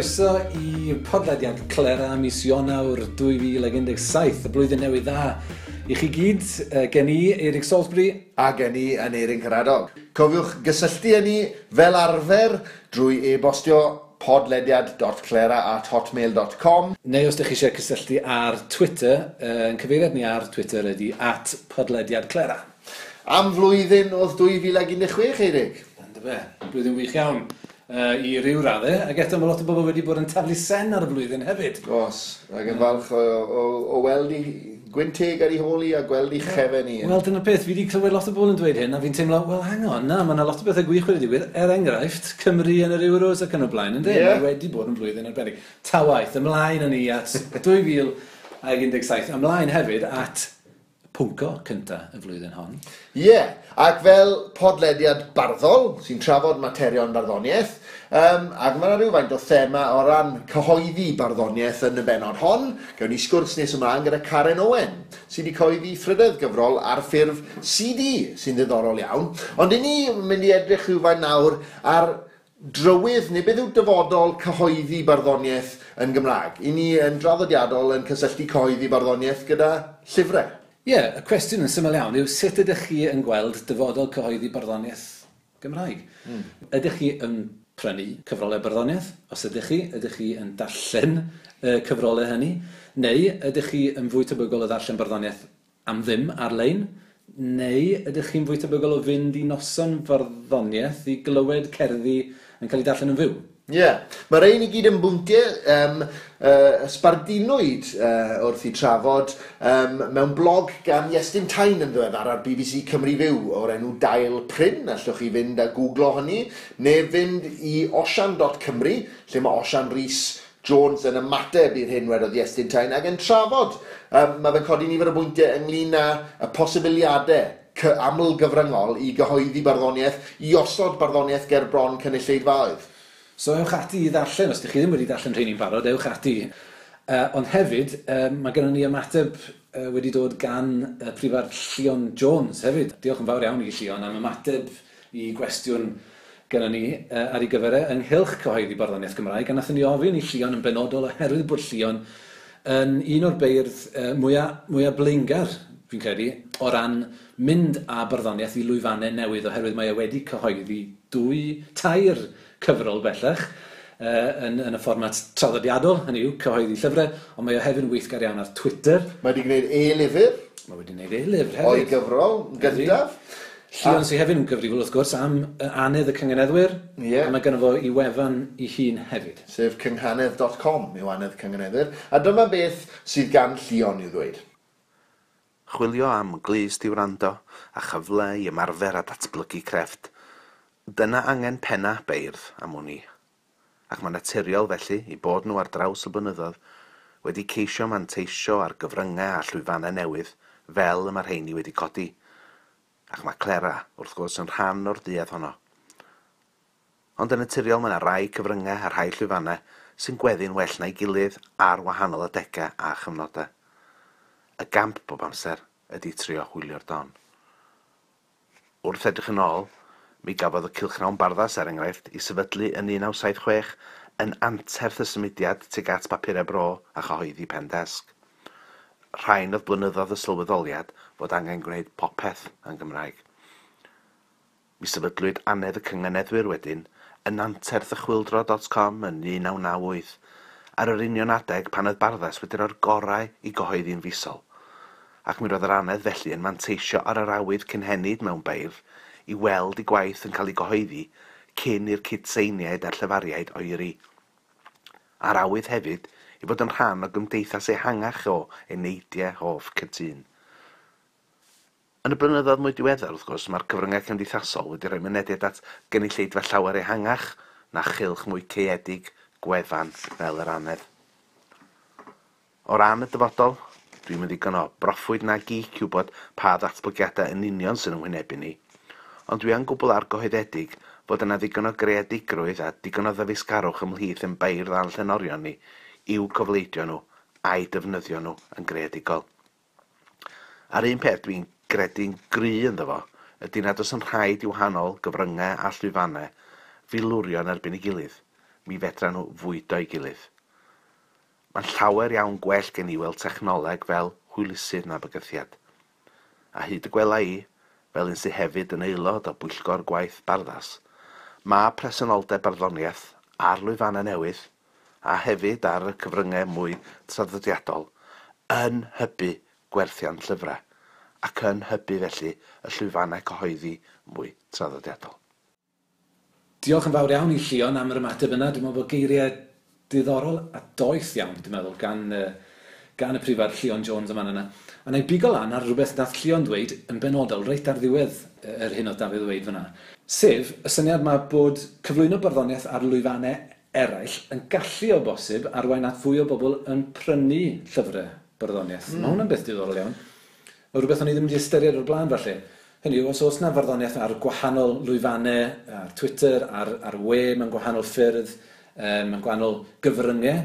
Croeso i podlediad Clera mis Ionawr 2017, y blwyddyn newydd dda. I chi gyd, gen i Eric Salisbury. A gen i yn Eirin Caradog. Cofiwch gysylltu â ni fel arfer drwy e-bostio podlediad.clera at hotmail.com Neu os ydych chi eisiau cysylltu ar Twitter, yn cyfeiriad ni ar Twitter ydy at podlediadclera. Am flwyddyn oedd 2016, Eirig. Ynddo fe, blwyddyn wych iawn uh, i ryw raddau, ac eto mae lot o bobl wedi bod yn taflu sen ar y flwyddyn hefyd. Os, ac yn falch o, o, o weld i gwynteg ar ei holi a gweld ei chefen i. Wel, dyna peth, fi wedi clywed lot o bobl yn dweud hyn, a fi'n teimlo, wel, hang on, na, mae yna lot o bethau gwych wedi digwydd, er enghraifft, Cymru yn yr Euros ac yn y blaen, ynddi, dweud, yeah. wedi bod yn flwyddyn arbennig. Ta waith, ymlaen yn ni at 2017, ymlaen hefyd at pwnco cynta y flwyddyn hon. Ie, yeah. Ac fel podlediad barddol, sy'n trafod materion barddoniaeth, um, ac mae yna rhywfaint o thema o ran cyhoeddi barddoniaeth yn y benod hon, gawn ni sgwrs nes ymlaen gyda Karen Owen, sydd wedi coeddi thrydydd gyfrol ar ffurf CD, sy'n ddiddorol iawn. Ond i ni mynd i edrych rhywfaint nawr ar drywydd neu beth yw dyfodol cyhoeddi barddoniaeth yn Gymraeg. I ni yn draddodiadol yn cysylltu cyhoeddi barddoniaeth gyda llyfrau. Ie, yeah, y cwestiwn yn syml iawn yw sut ydych chi yn gweld dyfodol cyhoeddi barddoniaeth Gymraeg? Mm. Ydych chi yn prynu cyfrolau barddoniaeth? Os ydych chi, ydych chi yn darllen y uh, cyfrolau hynny? Neu ydych chi yn fwy tebygol o ddarllen barddoniaeth am ddim ar-lein? Neu ydych chi'n fwy tebygol o fynd i noson farddoniaeth i glywed cerddi yn cael ei darllen yn fyw? Ie, yeah. Mae'r ein i gyd yn bwyntiau um, uh, sbardinwyd uh, wrth i trafod um, mewn blog gan Iestyn Tain yn ddiweddar ar BBC Cymru Fyw o'r enw Dail Pryn, allwch chi fynd a googlo hynny, neu fynd i osian.cymru, lle mae Osian Rhys Jones yn ymateb i'r hyn wedodd Iestyn Tain, ac yn trafod, um, mae fe'n codi nifer o bwyntiau ynglyn â y posibiliadau aml gyfryngol i gyhoeddi barddoniaeth, i osod barddoniaeth ger bron cynulleidfaoedd. So ewch ati i ddarllen, os ydych chi ddim wedi darllen rhain i'n barod, ewch ati. Uh, ond hefyd, uh, mae gennym ni ymateb uh, wedi dod gan uh, prifar Llion Jones hefyd. Diolch yn fawr iawn i Llion am ymateb i gwestiwn gennym ni uh, ar ei gyfer e ynghylch cyhoeddi barddoniaeth Gymraeg, a nathon ni ofyn i Llion yn benodol oherwydd bod Llion yn un o'r beirdd uh, mwyaf, mwyaf blaengar, fi'n credu, o ran mynd a barddoniaeth i lwyfannau newydd oherwydd mae e wedi cyhoeddi dwy tair cyfrol bellach, uh, yn, yn y fformat traddodiadol, hynny yw, cyhoeddi llyfrau, ond mae o hefyd yn weithgar iawn ar Twitter. Mae wedi gwneud e-lyfr. Mae wedi gwneud e-lyfr hefyd. O'i gyfrol, gyntaf. Llion sy'n hefyd yn gyfrifol wrth gwrs am anedd y cyngeneddwyr, yeah. a mae gynnu fo i wefan i hun hefyd. Sef cynghanedd.com yw anedd cyngeneddwyr, a dyma beth sydd gan Llion i ddweud. Chwilio am glist i wrando a chyfle i ymarfer a datblygu crefft – Dyna angen penna beirdd am wn i, ac mae'n naturiol felly i bod nhw ar draws y blynyddoedd wedi ceisio manteisio ar gyfryngau a llwyfannau newydd fel y mae'r rheini wedi codi, ac mae Clera wrth gwrs yn rhan o'r duedd honno. Ond yn naturiol mae yna rai cyfryngau a rhai llwyfannau sy'n gweddu'n well na'i gilydd ar wahanol adegau a chyfnodau. Y gamp bob amser ydy trio hwylio'r don. Wrth edrych yn ôl, Mi gafodd y Cylchgrawn Barddas, er enghraifft, i sefydlu yn 1976 yn anterth y symudiad tuag at bapurau bro a chyhoeddi pen desg. Rhain oedd blynyddoedd y sylweddoliad fod angen gwneud popeth yn Gymraeg. Mi sefydlwyd anedd y cyngeneddwyr wedyn yn anterth y chwildro.com yn 1998 ar yr union adeg pan oedd Barddas wedi wedi'r gorau i gyhoeddi'n fusol ac mi roedd yr anedd felly yn manteisio ar yr awydd cynhenid mewn beirdd i weld ei gwaith yn cael ei gyhoeddi cyn i'r cydseiniaid a'r llefariaid oeri. A'r awydd hefyd i fod yn rhan o gymdeithas ehangach o eneidiau hoff cytun. Yn y blynyddoedd mwy diweddar, wrth gwrs, mae'r cyfryngau cymdeithasol wedi rhoi mynediad at gynulleidfa llawer ehangach na chylch mwy caedig, gwefan fel yr anedd. O ran y dyfodol, dwi'n mynd i gyno broffwyd na geek i wybod pa ddatblygiadau yn union sy'n ymwynebu ni, ond dwi yn gwbl argyhoeddedig fod yna ddigon o greadigrwydd a digon o ddefisgarwch ymhlith yn beirdd a'n llenorion ni i'w cofleidio nhw a'i defnyddio nhw yn greadigol. A'r un peth dwi'n gredu'n gry ynddo fo ydy nad oes yn rhaid i wahanol gyfryngau a llwyfannau filwrio'n erbyn ei gilydd. Mi fedra nhw fwydo i gilydd. Mae'n llawer iawn gwell gen i weld technoleg fel hwylusydd na bygythiad. A hyd y gwela i, fel un sydd hefyd yn aelod o Bwyllgor Gwaith Barddas, mae presenoldeb barddoniaeth ar lwyfannau newydd a hefyd ar y cyfryngau mwy traddodiadol yn hybu gwerthiant llyfrau ac yn hybu felly y llwyfannau cyhoeddi mwy traddodiadol. Diolch yn fawr iawn i Llion am yr ymateb yna. Dwi'n meddwl bod geiriau diddorol a doeth iawn, dwi'n meddwl, gan uh, gan y prifar Llion Jones yma yna. A na i bigo lan ar rhywbeth dath Llion dweud yn benodol, reit ar ddiwedd yr hyn o Dafydd dweud fyna. Sef, y syniad mae bod cyflwyno barddoniaeth ar lwyfannau eraill yn gallu o bosib arwain at fwy o bobl yn prynu llyfrau barddoniaeth. Mm. Mae hwnna'n beth diddorol iawn. O rhywbeth o'n i ddim wedi ystyried o'r blaen falle. Hynny yw, os oes yna farddoniaeth ar gwahanol lwyfannau, ar Twitter, ar, ar we, mewn gwahanol ffyrdd, um, mewn gwahanol gyfryngau,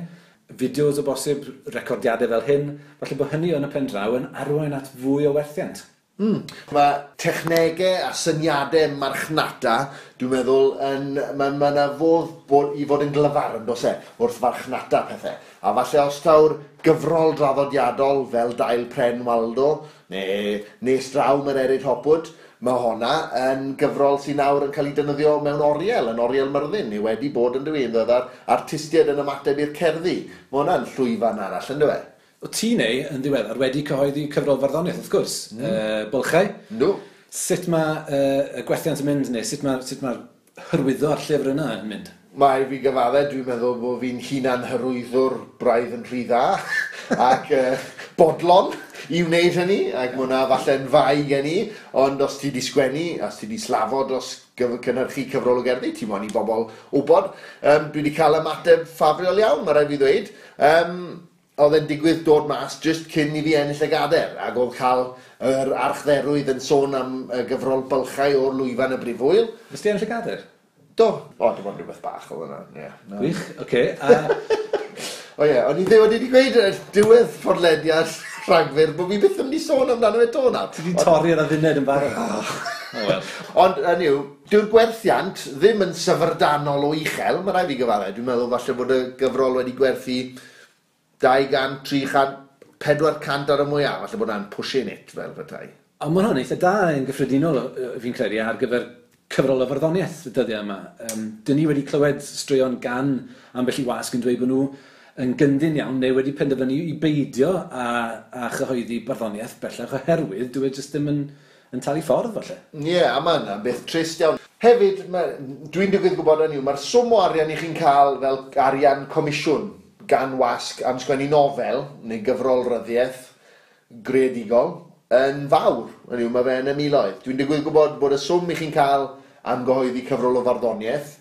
fideos o bosib, recordiadau fel hyn, falle bod hynny yn y pen draw yn arwain at fwy o werthiant. Mm. Mae technegau a syniadau marchnata, dwi'n meddwl, yn, mae ma yna fodd bod, i fod yn glyfarn, dos e, wrth farchnata pethau. A falle os taw'r gyfrol draddodiadol fel Dail Pren Waldo, neu Nes Draw Mererid Hopwood, Mae honna yn gyfrol sy'n nawr yn cael ei defnyddio mewn oriel, yn oriel myrddin, ni wedi bod yn dweud oedd ar artistiaid yn ymateb i'r cerddi. Mae hwnna'n llwyfan arall yn dweud. O ti neu yn ddiweddar wedi cyhoeddi cyfrol farddoniaeth, wrth gwrs, mm. e, bylchau. No. Sut mae uh, y gwelliant yn mynd, neu sut mae, sut mae ar llyfr yna yn mynd? Mae fi gyfadde, dwi'n meddwl bod fi'n hunan hyrwyddwr braidd yn rhy dda ac uh, bodlon i wneud hynny, ac mae hwnna falle'n fai gen i, ond os ti di sgwennu, os ti di slafod os cynnyrchu cyfrol o gerddi, ti'n mwyn i bobl wybod. Um, dwi wedi cael ymateb ffafriol iawn, mae rhaid fi ddweud. Um, oedd e'n digwydd dod mas just cyn i fi ennill y gader, ac oedd cael yr archdderwydd yn sôn am y gyfrol bylchau o'r lwyfan y brifwyl. Fes ti ennill y gader? Do. O, dim ond rhywbeth bach oedd yna. Yeah. No. Gwych, oce. Okay. A... o ie, yeah, o'n i ddim wedi gweud y diwedd podlediad rhagfyr bod fi byth yn mynd i sôn amdano fe to na. Ti wedi torri ar y dduned yn barod. Ond, yn yw, dyw'r gwerthiant ddim yn syfrdanol o uchel, mae rhaid i gyfarau. Dwi'n meddwl falle bod y gyfrol wedi gwerthu 200, 300, 400 ar y mwyaf. Falle bod na'n pushing it fel fytai. Ond mae hwn eitha da yn gyffredinol, fi'n credu, ar gyfer cyfrol y farddoniaeth y dyddiau yma. Um, dyn ni wedi clywed straeon gan ambell i wasg yn dweud bod nhw yn gyndyn iawn neu wedi penderfynu i beidio a, a chyhoeddi barddoniaeth bellach oherwydd dwi e jyst ddim yn, yn talu ffordd falle. Ie, yeah, a mae yna beth trist iawn. Hefyd, dwi'n digwydd gwybod yn yw, mae'r swm o arian i chi'n cael fel arian comisiwn gan wasg am sgwennu nofel neu gyfrol ryddiaeth greadigol yn fawr. Yn yw, mae fe yn y miloedd. Dwi'n digwydd gwybod bod y swm i chi'n cael am gyhoeddi cyfrol o farddoniaeth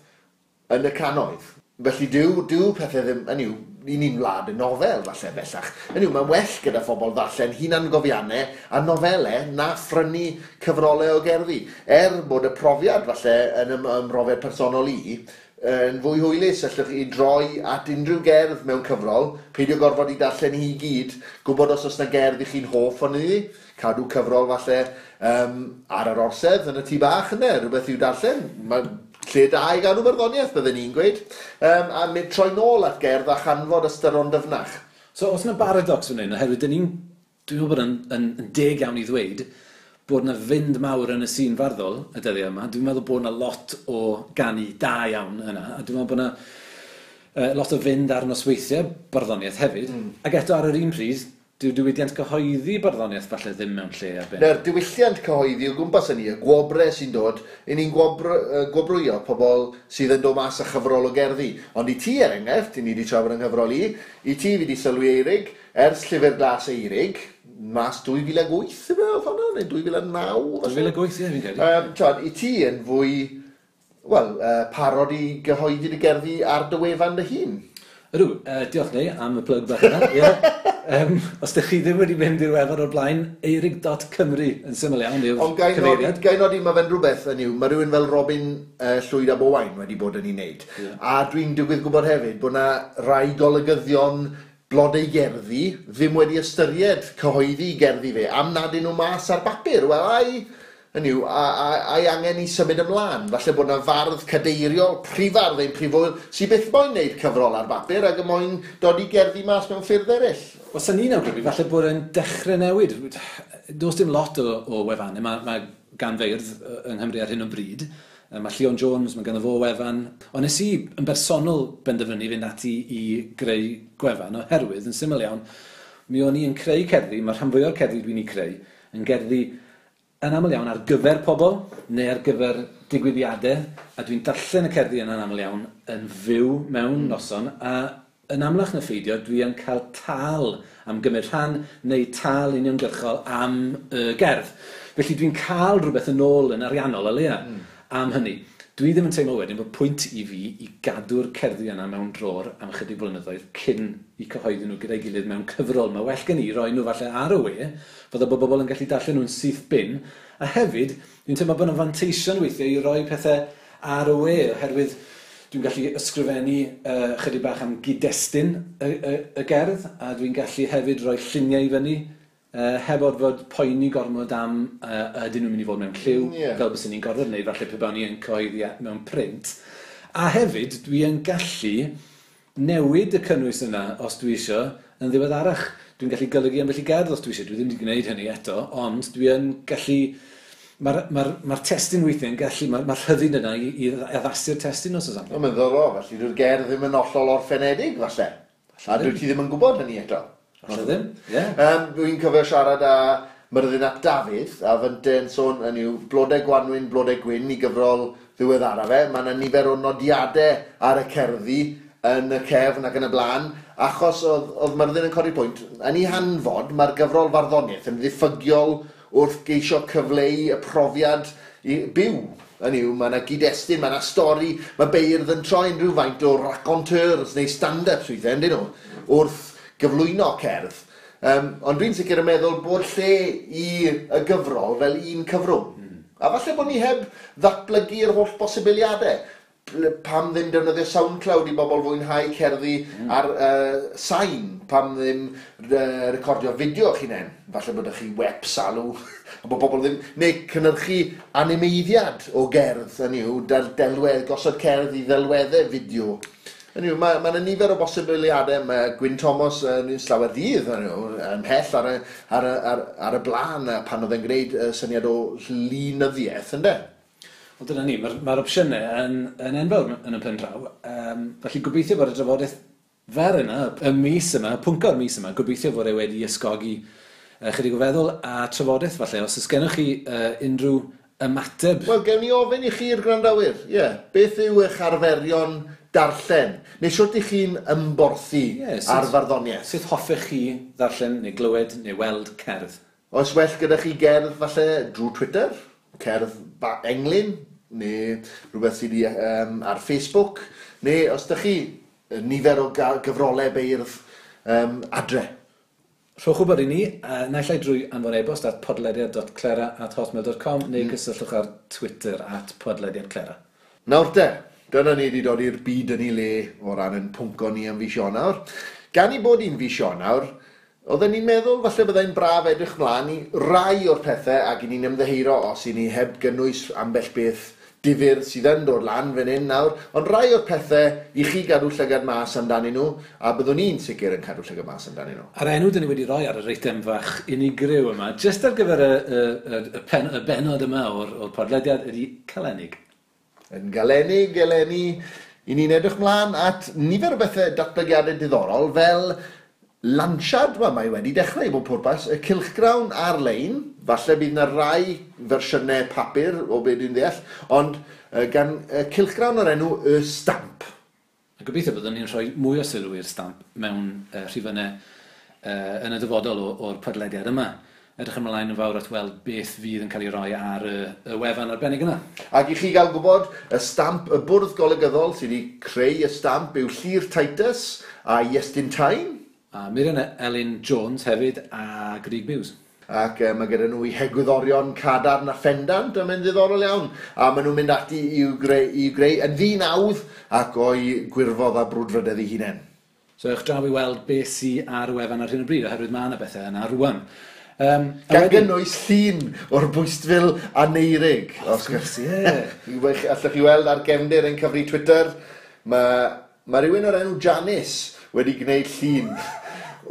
yn y canoedd. Felly dyw, dyw pethau ddim, yn yw, i ni'n wlad y nofel falle bellach. Yn yw, mae'n well gyda phobl ddarllen hunan gofiannau a nofelau na ffrynu cyfrolau o gerddi. Er bod y profiad falle yn ym ymrofiad personol i, yn fwy hwylus allwch chi droi at unrhyw gerdd mewn cyfrol, peidio gorfod i darllen hi gyd, gwybod os oes na gerdd i chi'n hoff o'n iddi, cadw cyfrol falle um, ar yr orsedd yn y tŷ bach yna, rhywbeth i'w darllen. Mae lle da i gael rhywbyrddoniaeth, bydden ni'n gweud, um, a mynd troi nôl at gerdd a chanfod ystyron dyfnach. So, os yna baradox fan hyn, oherwydd, dyn ni'n, dwi'n meddwl bod yn, yn, yn deg iawn i ddweud, bod yna fynd mawr yn y sîn farddol y dyddiau yma, dwi'n meddwl bod yna lot o ganu da iawn yna, a dwi'n meddwl bod yna uh, lot o fynd ar nosweithiau barddoniaeth hefyd, mm. ac eto ar yr un pryd, dyw diwydiant cyhoeddi barddoniaeth falle ddim mewn lle a byn. Na'r diwylliant cyhoeddi o gwmpas yn ni, y gwobre sy'n dod, i ni'n gwobrwyo pobl sydd yn dod mas a chyfrol o gerddi. Ond i ti er enghraifft, i ni wedi trafod yn chyfrol i, i ti fi wedi sylwi eirig, ers llyfr glas eirig, mas 2008 yma oedd hwnna, neu 2009? 2008, ie, fi'n credu. Um, John, i ti yn fwy, wel, uh, parod i gyhoeddi dy gerddi ar dy wefan dy hun? Ydw, uh, diolch ni am y plug bach yna. yeah. um, os ydych chi ddim wedi mynd i'r wefan o'r blaen, eirig.cymru yn syml iawn yw'r Ond gai nodi, gai nodi mae fe'n rhywbeth yn yw, mae rhywun fel Robin uh, Llwyd a Bowain wedi bod yn ei wneud. Yeah. A dwi'n digwydd gwybod hefyd bod yna rai golygyddion blodau gerddi ddim wedi ystyried cyhoeddi gerddi fe am nad nhw mas ar bapur. Wel, ai... Yn yw, a, a, a'i angen i symud ymlaen. Falle bod yna fardd cadeiriol, prifardd ein prifoedd, sy'n byth moyn wneud cyfrol ar bapur ac y moyn dod i gerddi mas mewn ffyrdd eraill. Os yna ni'n awgrymu, falle bod yn dechrau newid. Does dim lot o, o wefannau, mae, mae gan feirdd yng Nghymru ar hyn o bryd. Mae Llion Jones, mae ganddo fo wefan. Ond nes i yn bersonol benderfynu fynd ati i greu gwefan oherwydd, yn syml iawn, mi o'n i yn creu cerddi, mae'r rhan fwy o'r cerddi dwi'n ei creu, yn gerddi yn aml iawn ar gyfer pobl neu ar gyfer digwyddiadau a dwi'n darllen y cerddi yna yn aml iawn yn fyw mewn mm. noson a yn amlach na pheidio dwi yn cael tal am gymryd rhan neu tal uniongyrchol am y gerdd. Felly dwi'n cael rhywbeth yn ôl yn ariannol o leia mm. am hynny. Dwi ddim yn teimlo wedyn bod pwynt i fi i gadw'r cerddi yna mewn dror am ychydig blynyddoedd cyn i cyhoeddi nhw gyda'i gilydd mewn cyfrol. Mae well gen i roi nhw falle ar y we, Bydda bod bobl yn gallu darllen nhw'n syth bin. A hefyd, dwi'n teimlo bod yn fanteision weithiau i roi pethau ar y we, oherwydd dwi'n gallu ysgrifennu uh, chydig bach am gyd-destun y, y, y gerdd, a dwi'n gallu hefyd rhoi lluniau i fyny, uh, heb oed fod poeni gormod am uh, ydyn nhw'n mynd i fod mewn lliw, yeah. fel bys ni'n gorfod wneud, falle pe bawn ni yn coeddi mewn print. A hefyd, dwi yn gallu newid y cynnwys yna, os dwi eisiau, yn ddiweddarach. arach dwi'n gallu golygu am felly gerdd os dwi eisiau, dwi ddim wedi gwneud hynny eto, ond dwi yn gallu, mae'r ma ma, r, ma r testyn weithiau'n gallu, mae'r ma rhyddid yna i, i addasu'r testyn os oes am. Mae'n ddoro, felly dwi'r gerdd ddim yn ollol orffenedig, falle. A dwi ti ddim yn gwybod hynny eto. Falle ddim, ie. Yeah. Um, dwi'n cofio siarad â Myrddin ap Dafydd, a fynte'n sôn yn yw blodau gwanwyn, blodau gwyn i gyfrol ddiweddara fe. Mae yna nifer o nodiadau ar y cerddi yn y cefn ac yn y blaen achos oedd, oedd Myrddin yn codi pwynt, yn ei hanfod mae'r gyfrol farddoniaeth yn ddiffygiol wrth geisio cyfleu y profiad i, byw yn yw, mae yna gyd-destun, mae yna stori, mae beirdd yn troi unrhyw faint o raconteurs neu stand-ups weithiau, ynddyn nhw, wrth gyflwyno cerdd. Um, ond dwi'n sicr yn meddwl bod lle i y gyfrol fel un cyfrwng. Mm. A falle bod ni heb ddatblygu'r holl bosibiliadau pam ddim defnyddio SoundCloud i bobl fwynhau cerddi mm. ar uh, sain, pam ddim uh, recordio fideo chi'n en. Falle bod chi web salw, a bod bobl ddim... Neu cynnyrchu animeiddiad o gerdd, yn yw, del delwedd, gosod cerdd i ddelweddau fideo. Yn yw, mae yna nifer o bosibiliadau, mae Gwyn Thomas yn un slawer dydd, yn yw, ymhell ar y, ar, y, ar, ar y blaen pan oedd e'n gwneud uh, syniad o linyddiaeth, ynddo? Wel dyna ni, mae'r ma opsiynau yn, yn enfawr yn y pen draw. Um, felly gobeithio bod y drafodaeth fer yna, y mis yma, pwnco'r mis yma, gobeithio fod e wedi ysgogi uh, chydig o feddwl a trafodaeth falle, os ys gennych chi uh, unrhyw ymateb. Wel, gewn ni ofyn i chi'r grandawyr, ie. Yeah. Beth yw eich arferion darllen? Neu siwrt i chi'n ymborthu yeah, sut, ar farddoniaeth? Sut hoffech chi ddarllen neu glywed neu weld cerdd? Oes well gyda chi gerdd falle drwy Twitter? cerdd englyn, neu rhywbeth sydd um, ar Facebook, neu os ydych chi nifer o gyfrolau beirdd um, adre. Rhowch wybod i ni, uh, naill ai drwy anfon e-bost at podlediad.clera at hotmail.com neu mm. gysylltwch ar Twitter at podlediadclera. Nawr de, dyna ni wedi dod i'r byd yn ei le o ran yn pwnco ni am fi Sionawr. Gan i bod i'n fi Sionawr, Oedden ni'n meddwl falle byddai'n braf edrych mlaen i rai o'r pethau ac i ni'n ymddeheiro os i ni heb gynnwys ambell beth difyr sydd yn dod lan fan hyn nawr, ond rai o'r pethau i chi gadw llygad mas amdanyn nhw, a byddwn ni'n sicr yn cadw llygad mas amdanyn nhw. A'r enw dyn ni wedi rhoi ar yr eitem fach unigryw yma, jyst ar gyfer y, y, y, y, pen, y benod yma o'r, or podlediad ydy calenig. Yn galenig, eleni, i ni'n edrych mlaen at nifer o bethau datblygiadau diddorol fel lansiad wel, mae wedi dechrau bod pwrpas y cilchgrawn ar-lein, falle bydd yna rai fersiynau papur o beth dwi'n ddeall, ond uh, gan uh, cilchgrawn o'r enw y stamp. A gobeithio byddwn ni'n rhoi mwy o sylw i'r stamp mewn uh, rhifynnau uh, yn y dyfodol o'r podlediad yma. Edrych ymlaen yn fawr at weld beth fydd yn cael ei roi ar y, y wefan arbennig yna. Ac i chi gael gwybod, y stamp, y bwrdd golygyddol sydd wedi creu y stamp yw Llyr Titus a Iestyn Tain a Miriam Elin Jones hefyd a Greg Mews. Ac e, mae gyda nhw i hegwyddorion cadarn a ffendant yn mynd ddiddorol iawn. A maen nhw'n mynd ati i'w greu, i'w greu yn ddyn awdd ac o'i gwirfodd a brwdfrydedd ei hunain. So eich draw i weld beth sydd ar wefan ar hyn o bryd, oherwydd mae yna bethau yna rwan. Um, Gan wedyn... gynnwys llun o'r bwystfil a neirig. Os gwrs, ie. Allwch chi weld ar gefndir yn cyfri Twitter, mae ma rhywun o'r enw Janice wedi gwneud llun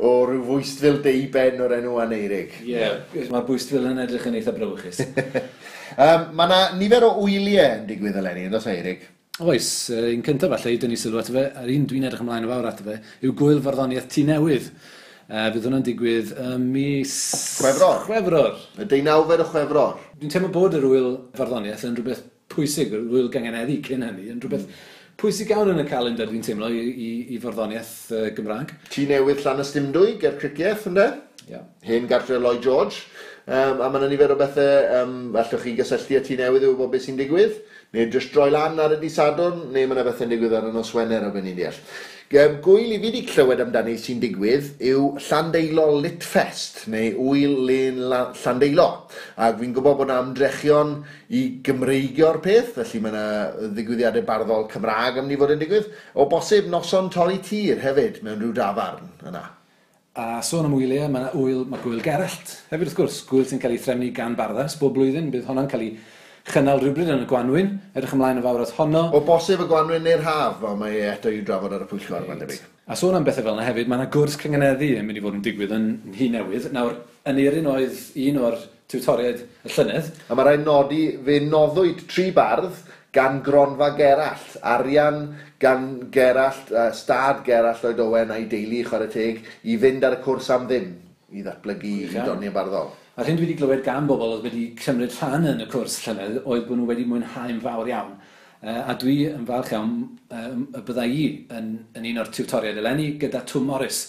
o ryw fwystfil deiben o'r enw Aneirig. Ie, yeah, mae'r bwystfil yn edrych yn eitha brywchus. um, mae yna nifer o wyliau yn digwydd eleni, yn dos Eirig? Oes, uh, un cyntaf falle i dynnu sylw ato fe, a'r un dwi'n edrych ymlaen o fawr ato fe, yw gwyl farddoniaeth tu newydd. Uh, bydd hwnna'n digwydd ym um, mis... Chwefror. Chwefror. Y deunawfed o Chwefror. Dwi'n teimlo bod yr wyl farddoniaeth yn rhywbeth pwysig, yr wyl gangeneddi cyn hynny, yn rhywbeth mm pwysig iawn yn y calendar dwi'n teimlo i, i, i farddoniaeth uh, Gymraeg. Ti newydd llan ystymdwy, ger crigiaeth, ynddo? Yeah. Hen gartre Lloyd George. Um, a mae yna nifer o bethau um, allwch chi gysylltu â ti newydd i wybod beth sy'n digwydd, neu jyst droi lan ar y disadwn, neu mae yna bethau'n digwydd ar y nos Wener o ben i'n deall. Um, gwyl i fi wedi clywed amdani sy'n digwydd yw Llandeilo Litfest, neu Wyl Len Llandeilo. Ac fi'n gwybod bod yna amdrechion i Gymreigio'r peth, felly mae yna ddigwyddiadau barddol Cymraeg am ni fod yn digwydd. O bosib noson torri tir hefyd mewn rhyw dafarn yna. A sôn am wyliau, mae yna wyl, mae gwyl Gerallt hefyd wrth gwrs, gwyl sy'n cael ei threfnu gan barddas bob blwyddyn, bydd hwnna'n cael ei chynnal rhywbryd yn y gwanwyn, edrych ymlaen o fawr at honno. O bosib y gwanwyn neu'r haf, fel mae e eto i'w drafod ar y pwyllgor fan debyg. A sôn am bethau fel yna hefyd, mae yna gwrs cyngeneddi yn mynd i fod yn digwydd yn hi newydd. Nawr, yn eirin oedd un o'r tiwtoriaid y llynedd. A mae rhaid nodi, fe noddwyd tri bardd gan gronfa Gerallt. Arian gan Gerallt, uh, stad Gerallt Lloyd Owen a'i deulu chwarae teg i fynd ar y cwrs am ddim i ddatblygu i doniau barddol. A'r hyn dwi wedi glywed gan bobl oedd wedi cymryd rhan yn y cwrs llynedd oedd bod nhw wedi mwynhau'n fawr iawn. A dwi yn falch iawn y byddai i yn, yn un o'r tiwtoriaid eleni gyda Twm Morris.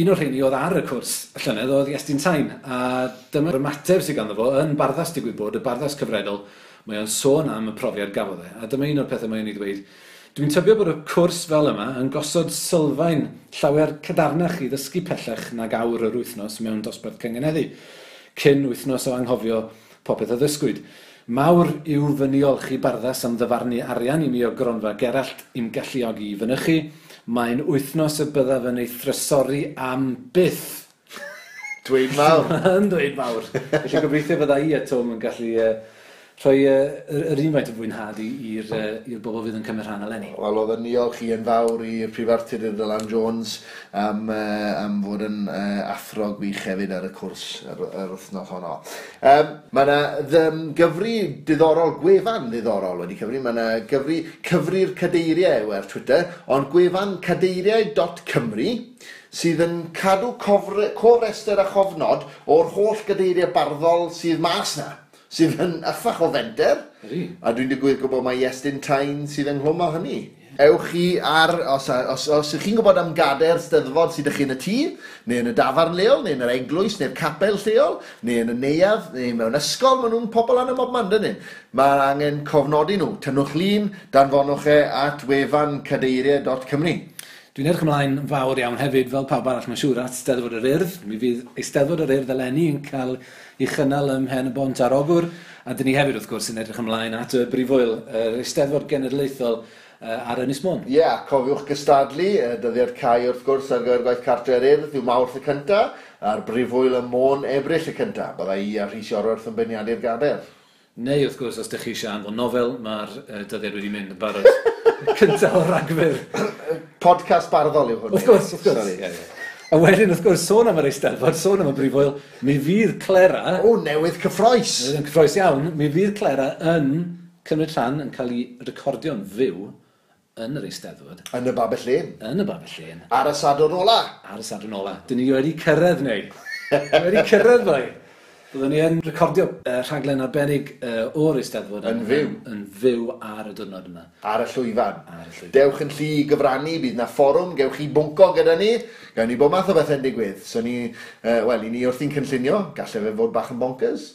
Un o'r rheini oedd ar y cwrs llynedd oedd Iestyn Tain, a dyma'r ymateb sydd ganddo fo yn barddas digwydd bod, y barddas cyfredol, mae o'n sôn am y profiad gafodd e, a dyma un o'r pethau mae o'n ei ddweud. Dwi'n tybio bod y cwrs fel yma yn gosod sylfaen llawer cadarnach i ddysgu pellach nag awr yr wythnos mewn dosbarth cyngeneddi cyn wythnos o anghofio popeth o ddysgwyd. Mawr yw fy niolchi barddas am ddyfarnu arian i mi o gronfa Gerallt i'm galluogi i fynychu. Mae'n wythnos y bydda fy ei thrysori am byth. Dweud mawr. Yn dweud mawr. Felly gobeithio fydda i a Tom yn gallu uh, rhoi uh, yr unfaint o fwynhad i'r uh, bobl fydd yn cymryd rhan eleni? Wel, oedd yn niolch i yn fawr i'r prif artur i'r Dylan Jones am, uh, am fod yn uh, athro gwych hefyd ar y cwrs yr, yr wythnos honno. Um, mae yna gyfri diddorol, gwefan diddorol wedi cyfri. Mae yna gyfri cyfri'r cadeiriau yw ar Twitter, ond gwefan cadeiriau.cymru sydd yn cadw cofre, cofrester a chofnod o'r holl gadeiriau barddol sydd mas na sydd yn yffach o fenter. Ydy. A dwi'n digwydd gwybod mae Iestyn Tain sydd ynghlwm o hynny. Ewch chi ar, os, os, os ych chi'n gwybod am gader steddfod sydd ych chi'n y tŷ, neu yn y dafarn leol, neu yn yr eglwys, neu'r capel lleol, neu yn y neuaf, neu mewn ysgol, maen nhw'n pobl yn y mob man dyn Mae angen cofnodi nhw. Tynwch lun, danfonwch e at wefan cadeiriau.cymru. Dwi'n edrych ymlaen yn fawr iawn hefyd, fel pawb arall mae'n siŵr, at Steddfod yr Urdd. Mi fydd Eisteddfod yr Urdd eleni yn cael ei chynnal ym Mhen y Bont ar Ogwr, a dyn ni hefyd wrth gwrs yn edrych ymlaen at y Brifwyl, yr Eisteddfod Genedlaethol ar Ynys Môn. Ie, yeah, cofiwch gystadlu, y dyddiad cae wrth gwrs ar gyfer gwaith cartre yr Urdd, yw mawrth y cyntaf, a'r Brifwyl y Môn ebryll y cyntaf. Bydda i a Rhys Iorwerth yn beniadu'r gader. Neu, wrth gwrs, os ydych chi eisiau anfon nofel, mae'r uh, dyddiad wedi mynd yn barod. cyntaf o ragfyr. Podcast barddol yw hwn. Wrth gwrs, wrth gwrs. Sorry, yeah, yeah. A wedyn, wrth gwrs, sôn am yr eisteddfod, sôn am y brifoel, mi fydd Clera... O, newydd cyffroes! Newydd yn cyffroes iawn. Mi fydd Clera yn cymryd rhan yn cael ei recordio'n fyw yn yr eisteddfod. Yn y babell llun. Yn y babell llun. Ar y sadwrn ola. Ar y sadwrn ola. Dyn ni wedi cyrraedd neu. wedi cyrraedd fai. Byddwn ni yn recordio uh, rhaglen arbennig uh, o'r Eisteddfod. Yn fyw. Yn fyw ar y dynod yma. Ar y llwyfan. Ar y llwyfan. Dewch yn llu i gyfrannu, bydd na fforwm, gewch chi bwnco gyda ni, gawn ni bod math o bethau'n digwydd. So ni, uh, wel, i ni wrthi'n cynllunio, gallai fe fod bach yn bonkers.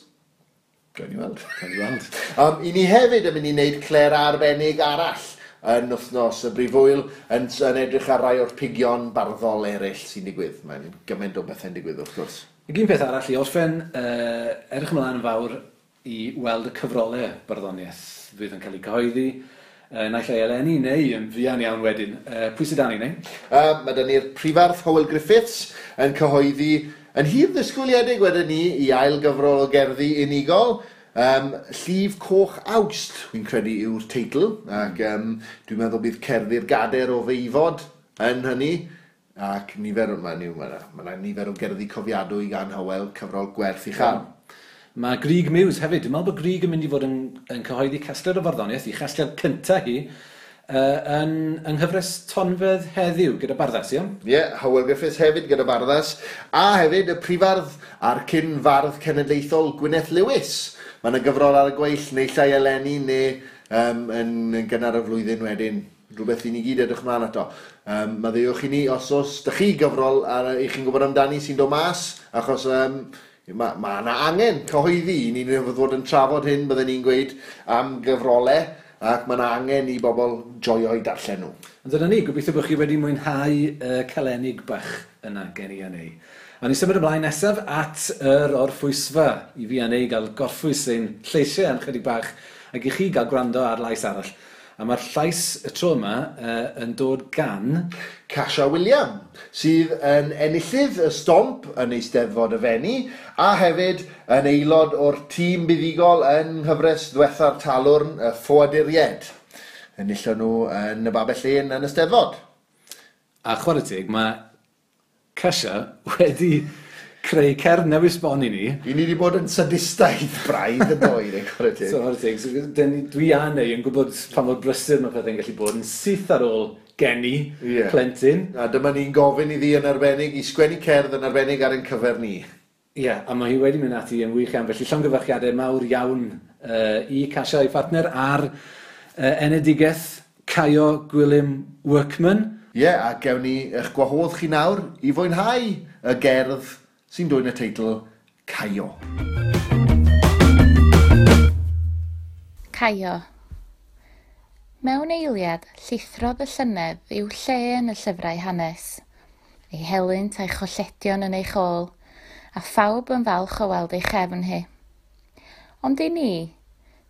Gawn ni weld. Gawn ni weld. um, I ni hefyd yn mynd i wneud cler arbennig arall yn wythnos y brifwyl yn, yn edrych ar rai o'r pigion barddol eraill sy'n digwydd. Mae'n gymaint o bethau'n digwydd wrth gwrs. Ac un peth arall i orffen, uh, edrych ymlaen yn fawr i weld y cyfrolau barddoniaeth fydd yn cael ei cyhoeddi, uh, naill ei eleni neu yn fuan iawn wedyn. Uh, pwy sydd dan i neu? Uh, mae dyn ni'r prifarth Howell Griffiths yn cyhoeddi yn hir ddisgwyliedig wedyn ni i ail gyfrol o gerddi unigol. Um, Llif Coch Awst, wy'n credu yw'r teitl, ac um, dwi'n meddwl bydd cerddi'r gader o feifod yn hynny ac nifer, mae niw, mae yna ma nifer o gerddi cofiadwy gan Hywel cyfrol gwerth i chan. Mae Grig Mews hefyd, dwi'n meddwl bod Grig yn mynd i fod yn, yn cyhoeddi casgliad o farddoniaeth i chasgliad cyntaf hi uh, yn, yng nghyfres tonfedd heddiw gyda Barddas, iawn? Ie, yeah, Howell Griffiths hefyd gyda Barddas, a hefyd y prifardd a'r cyn fardd cenedlaethol Gwyneth Lewis. Mae yna gyfrol ar y gweill neu llai eleni neu um, yn, yn gynnar y flwyddyn wedyn. Rhywbeth i ni gyd edrych mlaen ato. Um, Maddiwch i ni os os dych chi gyfrol ar uh, chi'n gwybod amdani sy'n dod mas, achos um, mae ma yna angen cyhoeddi i ni'n rhywbeth fod yn trafod hyn, byddwn ni'n gweud am gyfrolau, ac mae yna angen i bobl joio i darllen nhw. Ond dyna ni, gobeithio bod chi wedi mwynhau uh, calenig bach yna gen i a ni. A ni symud ymlaen nesaf at yr orffwysfa i fi a neu gael gorffwys ein lleisiau yn chydig bach ac i chi gael gwrando ar lais arall. A mae'r llais y tro yma uh, yn dod gan... Casha William, sydd yn enillydd y stomp yn eisteddfod y fenni, a hefyd yn aelod o'r tîm buddigol yn hyfres ddiwethaf talwrn y ffoaduried. Enillon nhw yn y babell un yn y steddfod. A chwarae teg, mae Casha wedi creu cer newydd sbon i ni. I ni wedi bod yn sadistaidd braidd yn doi, neu coredig. So, coredig. So, dwi a neu yn gwybod pa mor brysur mae pethau'n gallu bod yn syth ar ôl geni yeah. plentyn. A dyma ni'n gofyn i ddi yn arbennig, i sgwennu cerdd yn arbennig ar ein cyfer ni. Ie, yeah, a mae hi wedi mynd ati yn wych iawn, felly llongyfarchiadau mawr iawn uh, i Casia ei partner ar uh, enedigaeth Caio Gwilym Workman. Ie, yeah, a gewn ni eich gwahodd chi nawr i fwynhau y gerdd sy'n dod yn y teitl Caio. Caio. Mewn eiliad, llithrodd y llynedd i'w lle yn y llyfrau hanes. Ei helynt a'i cholledion yn ei chôl, a phawb yn falch o weld ei chefn hi. Ond i ni,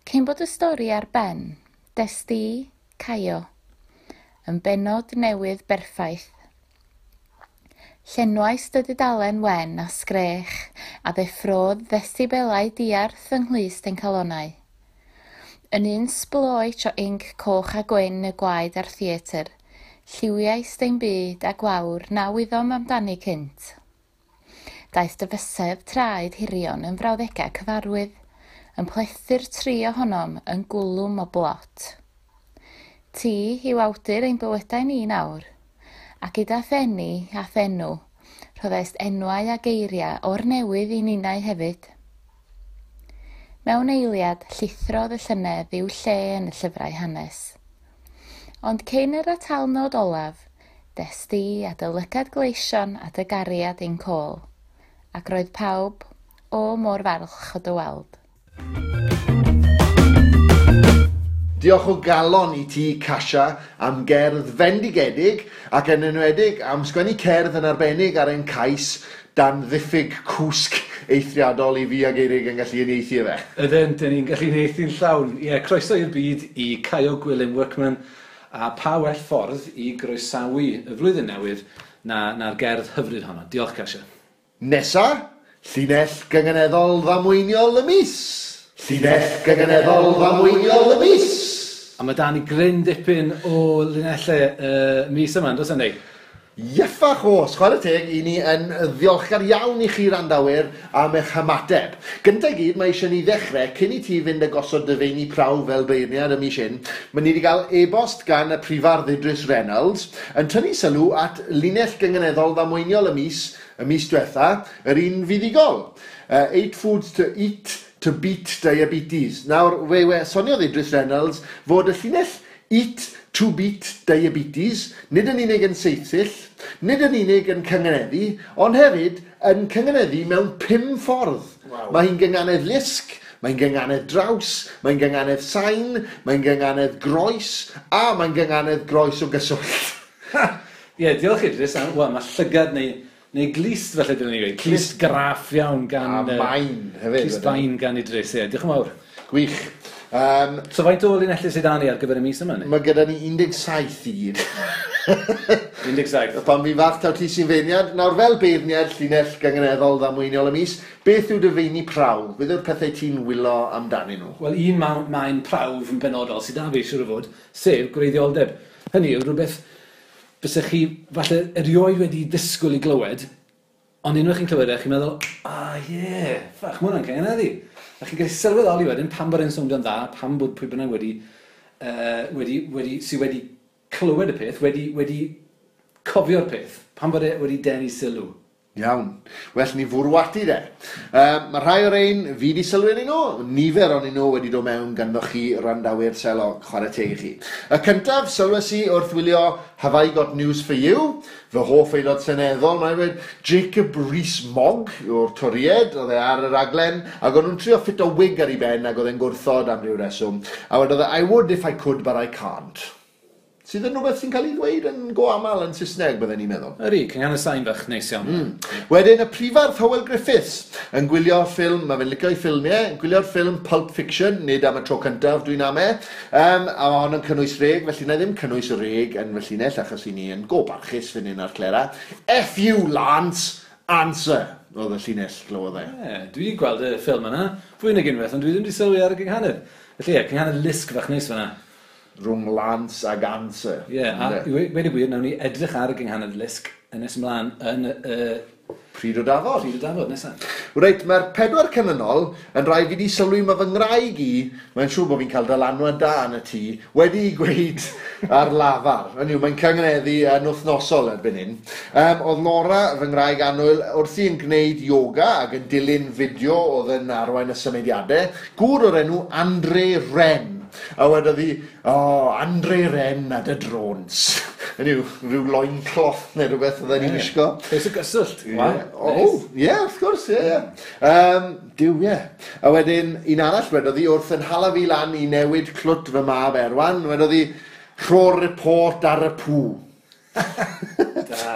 cyn bod y stori ar ben, desti Caio, yn benod newydd berffaith Llenwais dy dudalen wen a sgrech, a ddeffrodd ddesibelau diarth ynghlust ein calonau. Yn un sbloet o inc coch a gwyn y gwaed a'r theatr, lliwiau stein byd a gwawr na wyddom amdani cynt. Daeth dy fysef traed hirion yn frawddegau cyfarwydd, yn plethu'r tri ohonom yn gwlwm o blot. Ti, yw awdur ein bywydau ni nawr, a gyda dathenni a thenw, rhoddest enwau a geiriau o'r newydd i ninnau hefyd. Mewn eiliad, llithrodd y llynedd i'w lle yn y llyfrau hanes. Ond cyn yr atalnod olaf, desti a dylygad gleision a dygariad ein côl, ac roedd pawb o mor farch o dy weld. Diolch o galon i ti, Casia, am gerdd fendigedig ac yn enwedig am sgwennu cerdd yn arbennig ar ein cais dan ddiffyg cwsg eithriadol i fi ag Eirig yn gallu unieithu fe. Ydyn, dyn ni'n gallu unieithu'n llawn. Ie, yeah, croeso i'r byd i Caio Gwilym Workman a pa well ffordd i groesawu y flwyddyn newydd na'r na, na gerdd hyfryd honno. Diolch, Casia. Nesa, llinell gyngeneddol ddamweiniol y mis! Llinell gygeneddol famweiniol y mis. A mae dan i gryn dipyn o linellau uh, mis yma, does e, yna? Ieffa chos, chwarae teg, i ni yn ddiolchgar iawn i chi randawyr am eich hymateb. Gynta gyd, mae eisiau ni ddechrau, cyn i ti fynd y gosod dyfeini prawf fel beirniad y mis hyn, mae ni wedi cael e-bost gan y prifar ddidrys Reynolds yn tynnu sylw at linell gyngeneddol ddamweiniol y mis, y mis diwetha, yr un fuddigol. Uh, eight foods to eat to beat diabetes. Nawr, fe we soniodd Idris Reynolds fod y llinell eat to beat diabetes, nid yn unig yn seithill, nid yn unig yn cyngeneddu, ond hefyd yn cyngeneddu mewn pum ffordd. Wow. Mae hi'n gynganedd lisg, mae'n gynganedd draws, mae'n gynganedd sain, mae'n gynganedd groes, a mae'n gynganedd groes o gyswllt. Ie, yeah, diolch Idris. Wel, mae llygad neu neu glist felly dyn ni'n gweud, glist graff iawn gan... A main hefyd. Glist main gan Idris, ie. Diolch yn fawr. Gwych. Um, so faint o linellu sydd â ni ar gyfer y mis yma? ni? Mae gyda ni 17 i gyd. 17. Pan fi fath taw ti sy'n feiniad, nawr fel beirniad llinell gangeneddol ddamweiniol y mis, beth yw dy feini prawf? Beth yw'r pethau ti'n wylo amdanyn nhw? Wel, un maen prawf yn benodol sydd â fi siwr o fod, sef gwreiddioldeb. Hynny yw rhywbeth bysych chi falle erioed wedi disgwyl i glywed, ond unwaith chi'n clywed e, chi'n meddwl, ah ie, yeah, ffach, mae hwnna'n cyngeneddi. A chi'n cael sylweddoli wedyn pam bod e'n swnio'n dda, pam bod pwy bynnag wedi, uh, wedi, wedi, sy wedi clywed y peth, wedi, wedi cofio'r peth, pam bod e wedi denu sylw. Iawn. Well, ni fwrwati de. Um, mae rhai o'r ein fi wedi sylwe'n un o, nifer o'n un o wedi dod mewn ganddo chi randawyr selo chwarae teg i chi. Y cyntaf, sylwes i wrth wylio Have I Got News For You, fy hoff aelod seneddol, mae'n dweud Jacob Rees-Mogg o'r Toried, oedd e ar y raglen, ac o'n nhw'n trio ffit o wig ar ei ben ac oedd e'n gwrthod am ryw reswm. A wedodd e, I would if I could, but I can't sydd yn rhywbeth sy'n cael ei ddweud yn go aml yn Saesneg, byddwn ni'n meddwl. Ydy, cyngan y sain fach neis iawn. Mm. Wedyn, y prifardd Howell Griffiths yn gwylio'r ffilm, mae fe'n licio'i ffilmiau, yn gwylio'r ffilm Pulp Fiction, nid am y tro cyntaf, dwi'n am e, um, a mae hon yn cynnwys reg, felly na ddim cynnwys y reg yn fy llinell, achos i ni yn go barchus fan hyn ar Clera. F you, Lance, answer! Oedd y llinell glywodd e. Yeah, dwi'n gweld y ffilm yna, fwy nag unwaith, ond dwi ddim wedi sylwi ar y gynghanedd. Felly, yeah, cynghanedd lisg fach neis fyna rhwng lans ag anser. Ie, yeah, a wedi gwir, nawn ni edrych ar y gynghanedd lisg yn nes ymlaen yn y... Uh, Pryd o dafod. Pryd o dafod, nesaf. Reit, mae'r pedwar canynol yn rhaid fi ni sylwi mae fy ngraig i, mae'n siŵr bod fi'n cael dylanwad da yn y tŷ, wedi i gweud ar lafar. Yn yw, mae'n cyngreddu yn wythnosol erbyn hyn. Um, oedd Laura, fy ngraig anwyl, wrth i'n gwneud yoga ac yn dilyn fideo oedd yn arwain y symudiadau, gŵr o'r enw Andre Ren A wedodd hi, o, oh, Andre Ren a dy drones. Yn yw, rhyw loin cloth neu rhywbeth oedden ni'n wisgo. Beth y gysyllt, wa? O, ie, wrth gwrs, ie, ie. Um, diw, ie. Yeah. A wedyn, un arall wedodd hi wrth yn hala fi lan i newid clwt fy mab Erwan, wedodd hi, rho'r report ar y pŵ. da.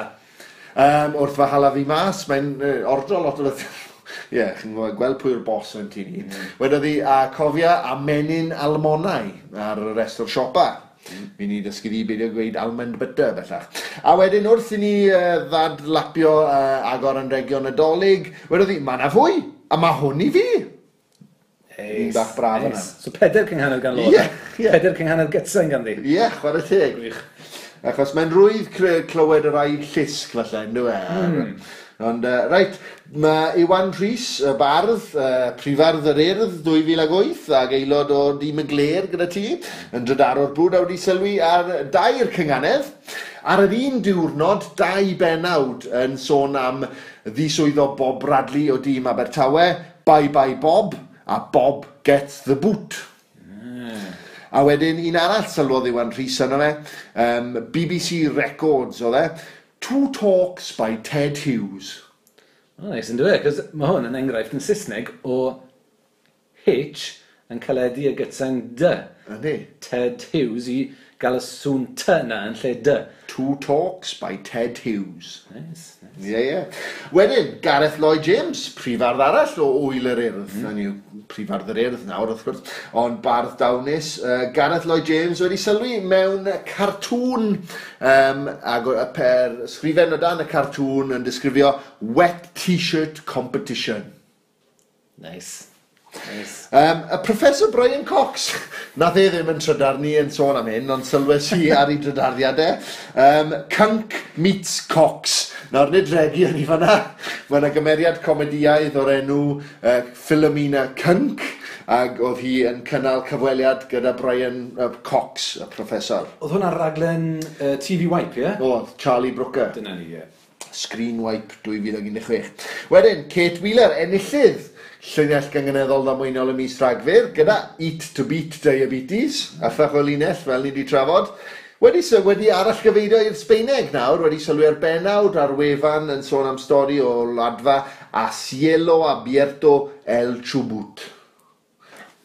um, wrth fy hala fi mas, mae'n uh, ordro lot o beth Ie, yeah, chi'n gweld gweld pwy'r bos yn ti ni. Mm. Wedodd hi, a cofia, a menyn almonau ar y rest o'r siopa. Mm. Ni dysgu di beidio gweud almond butter bellach. A wedyn wrth i ni uh, ddadlapio uh, agor yn region nadolig, wedodd hi, mae na fwy, a mae hwn i fi. Un bach braf yna. So peder cynghanedd gan Lord. Yeah, yeah. Peder cynghanedd gytsa'n ganddi. Ie, yeah, chwarae teg. Gwych. Achos mae'n rwydd clywed yr rai llisg falle, ynddo e. Mm. Ond, uh, reit, Mae Iwan Rhys, y bardd, uh, prifardd yr urdd 2008 ac aelod o Dîm y Gler gyda ti, yn drydaro'r bwyd a wedi sylwi ar dair cynganedd. Ar yr un diwrnod, dau benawd yn sôn am ddiswyddo Bob Bradley o dîm Abertawe, Bye Bye Bob a Bob Gets the Boot. A wedyn un arall sylwodd Iwan Rhys yna fe, um, BBC Records oedd e, Two Talks by Ted Hughes. Mae'n neis yn dweud, cos mae hwn yn enghraifft yn Saesneg o H yn caledu y gytsa'n D. Ydy. Ted Hughes i Galasoon Turner yn lle dy. Two Talks by Ted Hughes. Nice, nice. Ie, yeah, ie. Yeah. Wedyn, Gareth Lloyd James, prifardd arall o Wyl yr Urdd. Mm-hmm. Mm. Hynny yw, prifardd yr Urdd nawr, wrth gwrs, ond bardd dawnus. Uh, Gareth Lloyd James wedi sylwi mewn cartŵn, um, ac per sgrifen o dan y cartŵn yn disgrifio Wet T-shirt Competition. Nice. Nice. Um, y Professor Brian Cox, nath e ddim yn trydarnu yn sôn am hyn, ond sylwes i ar ei drydariadau. Um, Cunk meets Cox. Nawr nid regi yn ei fanna. Mae yna gymeriad comediaidd o'r enw uh, Philomena Cunk, ac oedd hi yn cynnal cyfweliad gyda Brian uh, Cox, y professor. Oedd hwnna'n raglen uh, TV Wipe, ie? Yeah? Oedd, Charlie Brooker. Dyna ni, ie. Yeah. Screen Wipe 2016. Wedyn, Kate Wheeler, enillydd llinell gyngeneddol ddamweinol y mis Rhagfyr gyda Eat to Beat Diabetes, allach o linell fel ni wedi trafod. Wedi, so, wedi arall gyfeirio i'r Sbeineg nawr, wedi sylwi ar benawd ar wefan yn sôn am stori o ladfa a Cielo Abierto El Chubut.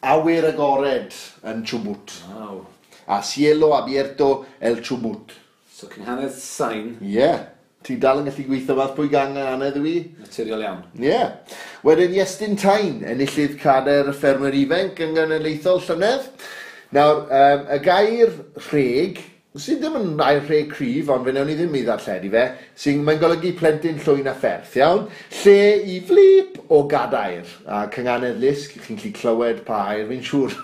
Awyr agored yn Chubut. Wow. A Cielo Abierto El Chubut. So cynhanedd sain. Ie. Yeah ti dal yn gallu gweithio fath pwy ganga anedd yw i. Naturiol iawn. Ie. Yeah. Wedyn Iestyn Tain, enillydd cader y ffermwyr ifanc yn gynnyleithol llynedd. Nawr, um, y gair rheg, sydd ddim yn air rheg cryf, ond fe newn ni ddim i ddarlledu fe, sy'n mae'n golygu plentyn llwy'n a pherth, iawn? Lle i flip o gadair, a cynganedd lisg, chi'n gallu clywed pa air, fi'n siŵr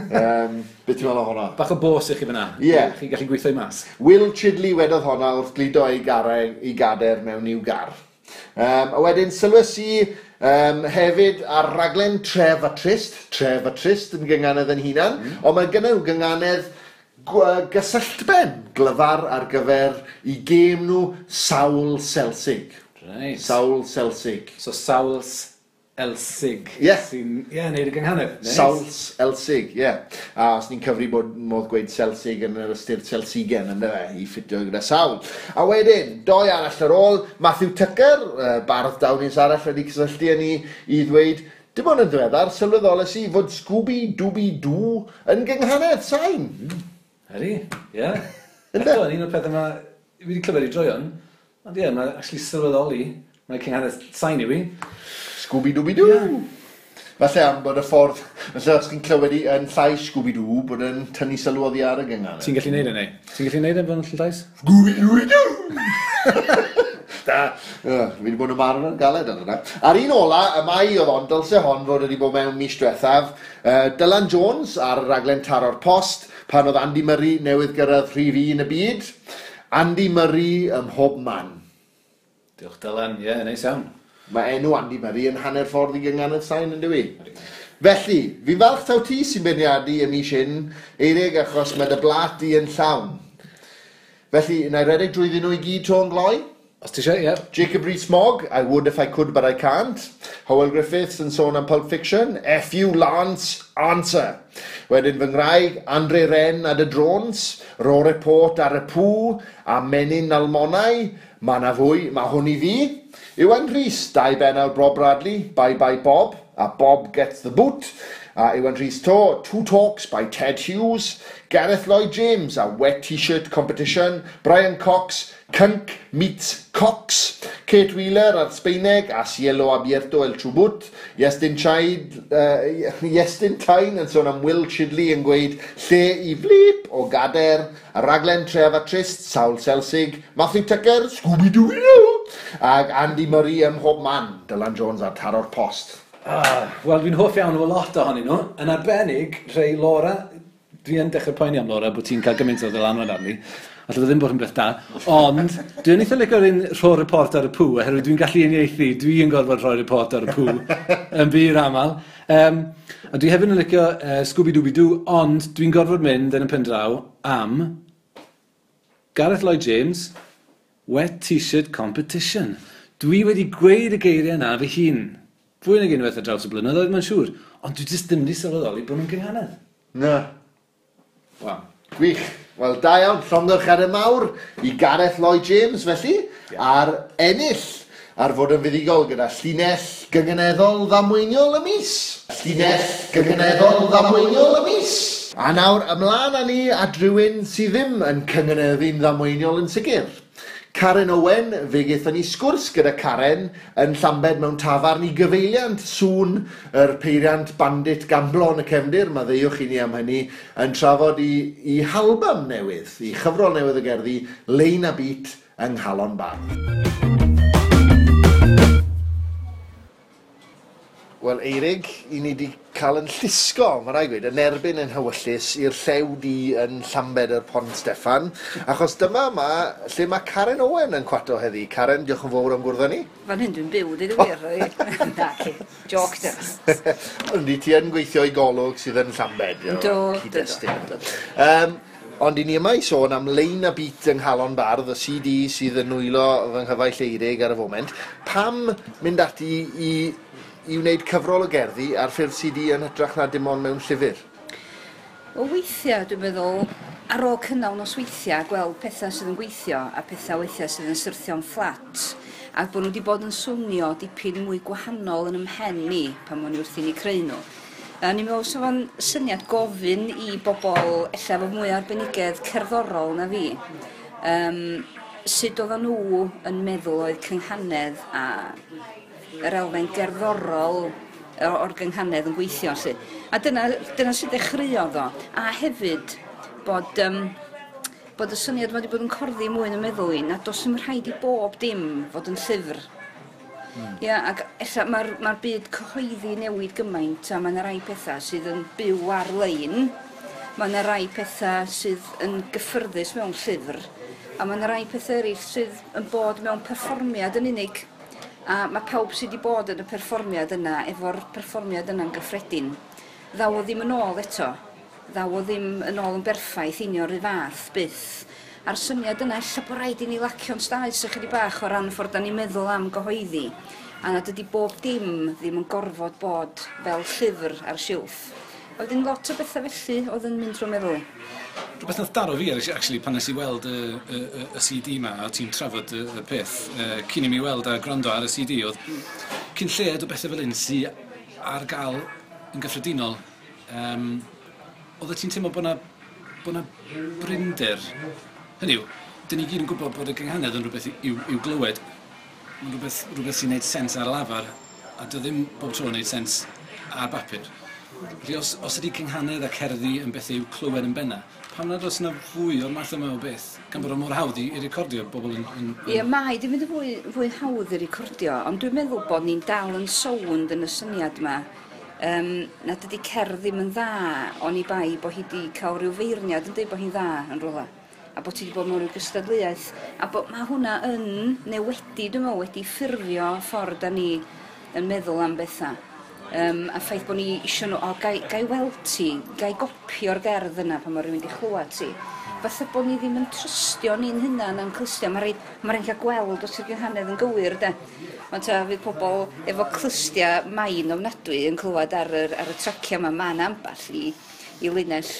um, beth ti'n meddwl o hwnna? Bach o bos i chi fyna. Ie. Yeah. Chi'n gallu gweithio i mas. Will Chidley wedodd hwnna wrth glido ei, garau, ei gader mewn i'w gar. Um, a wedyn sylwys i um, hefyd ar raglen Tref a Trist, Tref a Trist yn gynganedd yn hunan, mm. ond mae gen nhw gynganedd gysylltben glyfar ar gyfer i gêm nhw Sawl Selsig. Right. Sawl Selsig. So Sawl Selsig. Elsig. Ie. Sy'n, ie, yeah, neud y gynghanedd. Nice. Sauls Elsig, ie. Yeah. A os ni'n cyfri bod modd gweud Celsig yn yr ystyr Celsigen yn dweud, i ffitio gyda sawl. A wedyn, doi arall ar ôl, Matthew Tucker, uh, bardd dawnus arall wedi cysylltu yn ni i ddweud, Dim ond yn ddiweddar, sylweddoles i fod Scooby-Dooby-Doo yn gynghanedd sain. Mm. Ydy, ie. Yeah. Eto, un o'r pethau yma, fi wedi clywed i droion, ond ie, yeah, mae actually sylweddoli, mae cynghanedd sain i fi. Scooby-Dooby-Doo. Yeah. Falle am bod y ffordd, falle os chi'n clywed i yn llai Scooby-Doo, bod yn tynnu sylw oddi ar y gyngan. Ti'n gallu neud e neu? Ti'n gallu neud e fan llais? Scooby-Dooby-Doo! Da. Uh, fi wedi bod yn marw yn galed ar yna. Ar un ola, y mai oedd ond dylse hon fod wedi bod mewn mis diwethaf, uh, Dylan Jones ar y raglen taro'r post, pan oedd Andy Murray newydd gyrraedd rhif un y byd. Andy Murray ym mhob man. Diolch Dylan, ie, yeah, neis iawn. Mae enw Andy Murray yn hanner ffordd i gynganedd sain yn dywi. Felly, fi'n falch taw ti sy'n beirniadu ym mis hyn, eirig achos mae dy blat i yn llawn. Felly, na i redeg drwy ddyn nhw i gyd to'n gloi? Os ti eisiau, ie. Jacob Rees-Mogg, I would if I could but I can't. Howell Griffiths yn sôn am Pulp Fiction. F.U. Lance, answer. Wedyn fy ngwraig, Andre Ren a The Drones, Ro Report ar y pŵ, a Menyn Almonau. Mae na fwy, mae hwn i fi. Iwan Rhys, dau benawd Bob Bradley, Bye Bye Bob, a Bob Gets the Boot. Uh, Iwan Rhys To, two talks by Ted Hughes, Gareth Lloyd-James, a wet t-shirt competition, Brian Cox, Cync meets Cox, Kate Wheeler ar Sbeineg a Cielo Abierto El Trwbwt, Iestyn Chaid, uh, Iestyn Tain yn sôn am Will Chidley yn gweud lle i flip o gader, a raglen tref a trist, Saul Selsig, Matthew Tucker, Scooby-Doo, ac Andy Murray ym mhob man, Dylan Jones a Taro'r Post. Ah, Wel, dwi'n hoff iawn o lot ohonyn nhw. Yn arbennig, rhai Laura, dwi yn dechrau poeni am Laura bod ti'n cael gymaint o ddylanwad arni. Alla ddim bod yn beth da. Ond, dwi'n eitha licio'r un rho report ar y pŵ, oherwydd dwi'n gallu uniaethu, dwi'n gorfod rhoi report ar y pŵ yn byr aml. Um, a dwi hefyd yn licio uh, Scooby-Dooby-Doo, ond dwi'n gorfod mynd yn y pen draw am Gareth Lloyd James Wet T-shirt Competition. Dwi wedi gweud y geiriau yna fy hun fwy nag unwaith ar draws y blynyddoedd, mae'n siŵr. Ond dwi jyst ddim wedi sylweddoli bod nhw'n gynghanedd. Na. Wel. Gwych. Wel, da iawn, llondwch ar y mawr i Gareth Lloyd James, felly, yeah. ar ennill ar fod yn fuddigol gyda llinell gyngeneddol ddamweiniol y mis. Llinell gyngeneddol ddamweiniol y mis. A nawr, ymlaen â ni a rhywun sydd ddim yn cyngeneddu'n ddamweiniol yn sicr. Karen Owen, fe gaethon ni sgwrs gyda Karen yn Llambed mewn tafarn i gyfeiliant sŵn yr peiriant bandit gamblon y cefndir, maddeuwch i ni am hynny, yn trafod i, i halbam newydd, i chyfrol newydd y gerddi, Lein a Beat yng Nghalon Bar. Wel, Eirig, i ni wedi cael yn llusgo, mae rai gweud, yn erbyn yn hywyllus i'r llew di yn Llambed yr Pont Steffan. Achos dyma ma, lle mae Karen Owen yn cwato heddi. Karen, diolch yn fawr am gwrdd ni. Fan hyn dwi'n byw, dwi'n wir. Na, ci. Joc da. Ond i ti yn gweithio i golwg sydd yn Llambed. Do, do, do. do. Um, Ond i ni yma i sôn am lein a beat yng Nghalon Bardd, y CD sydd yn nwylo fy nghyfaill eirig ar y foment. Pam mynd ati i i wneud cyfrol o gerddi ar ffurf CD yn hytrach na dim ond mewn llyfr? O weithiau, dwi'n meddwl, ar ôl cynnal nos weithiau, gweld pethau sydd yn gweithio a pethau weithiau sydd yn syrthio'n fflat ac bod nhw wedi bod yn swnio dipyn mwy gwahanol yn ymhen ni pan mo'n i wrth i ni creu nhw. A ni'n meddwl sef o'n syniad gofyn i bobl efallai fod mwy arbenigedd cerddorol na fi. Um, sut oedden nhw yn meddwl oedd cynghanedd a yr elfen gerddorol o'r gynghanedd yn gweithio lly. A dyna, dyna sydd ddechreuodd o. A hefyd bod, um, bod y syniad wedi bod yn corddi mwy yn y meddwl i, na dos ym rhaid i bob dim fod yn llyfr. Mm. Ia, ac ella mae'r ma byd cyhoeddi newid gymaint a mae yna rai pethau sydd yn byw ar-lein, mae yna rai pethau sydd yn gyffyrddus mewn llyfr, a mae yna rai pethau eraill sydd yn bod mewn perfformiad yn unig. A mae pawb sydd wedi bod yn y perfformiad yna, efo'r perfformiad yna'n gyffredin, ddaw o ddim yn ôl eto. Ddaw o ddim yn ôl yn berffaith unio'r un fath byth. A'r syniad yna, ella bod rhaid i ni lacio'n staes ychydig bach o ran ffordd da ni'n meddwl am gyhoeddi. A nad ydy bob dim ddim yn gorfod bod fel llyfr ar silff. Oedd yn lot o bethau felly oedd yn mynd trwy'n meddwl. Rhywbeth nath daro fi, actually, pan nes i weld y, y, y, y CD ma, a ti'n trafod y, y peth, uh, cyn i mi weld a gwrando ar y CD, oedd cyn lled o bethau fel un sy'n ar gael yn gyffredinol, um, oedd ti'n teimlo bod na, bod na brinder. Hynny yw, dyn ni gyd yn gwybod bod y gynghanedd yn rhywbeth i'w, i'w glywed. Mae'n rhywbeth, rhywbeth sy'n gwneud sens ar y lafar, a dy ddim bob tro yn gwneud sens ar bapur. Felly, os, os ydy cynghanedd a cerddi yn beth yw clywed yn benna, pam nad oes yna fwy o'r math yma o beth, gan bod o mor hawdd i, i recordio bobl yn... yn, yn... Ie, mae, di fynd fwy, fwy hawdd i recordio, ond dwi'n meddwl bod ni'n dal yn sownd yn y syniad yma um, nad ydy cerdd ddim yn dda, ond i bai bod hi wedi cael rhyw feirniad yn dweud bod hi'n dda yn rola a bod ti wedi bod mewn rhyw gystadleuaeth, a bod mae hwnna yn, neu wedi, dwi'n meddwl, wedi ffurfio ffordd da ni yn meddwl am bethau um, a ffaith bod ni eisiau nhw, o, gai, gai weld ti, gai gopio'r gerdd yna pan mae rhywun wedi chlywed ti. Fatha bod ni ddim yn trystio ni'n hynna yn clystio, mae rhaid, mae rhaid cael gweld os ydy'n hanedd yn gywir, de. Ond ta, fydd pobl efo clystia main ofnadwy yn clywed ar, yr, ar y tracia yma, mae'n amball i, i linell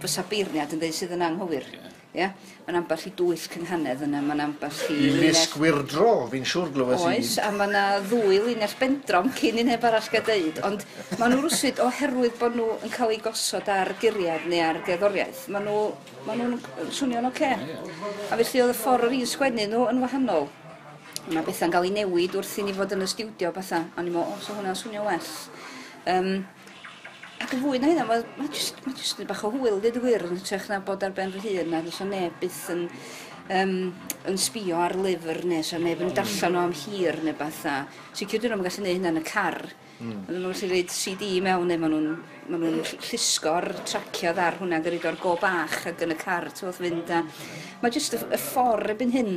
fysa beirniad yn dweud sydd yn anghywir. Yeah. Ia? Mae'n ambell i dwys cynghanedd yna, mae'n ambell i... I lines gwirdro, fi'n siŵr glywed i. Oes, a mae yna ddwy lines bendrom cyn i neb arall gael deud. Ond maen nhw rwsyd oherwydd bod nhw yn cael eu gosod ar guriad neu ar gerddoriaeth. Maen nhw, maen nhw'n swnio'n oce. Okay. A felly oedd y ffordd o'r un sgwennu nhw yn wahanol. Mae bethau'n cael ei newid wrth i ni fod yn y stiwdio bethau. A ni'n meddwl, o, so hwnna'n swnio well. Um, Ac yn fwy na hynna, mae ma jyst, ma jyst bach o hwyl, dweud y gwir, yn trech na bod ar ben fy hun, a dwi'n neb byth yn, um, yn sbio ar lyfr neu so neb yn darllen o am hir neu beth a. Sicr dyn nhw'n gallu gwneud hynna yn y car. Mm. Maen nhw'n gallu gwneud CD mewn neu maen nhw'n ma nhw llusgo'r traciad ar hwnna gyda o'r go bach ac yn y car, ti'n fynd. A... Mae jyst y, y ffordd ebyn hyn,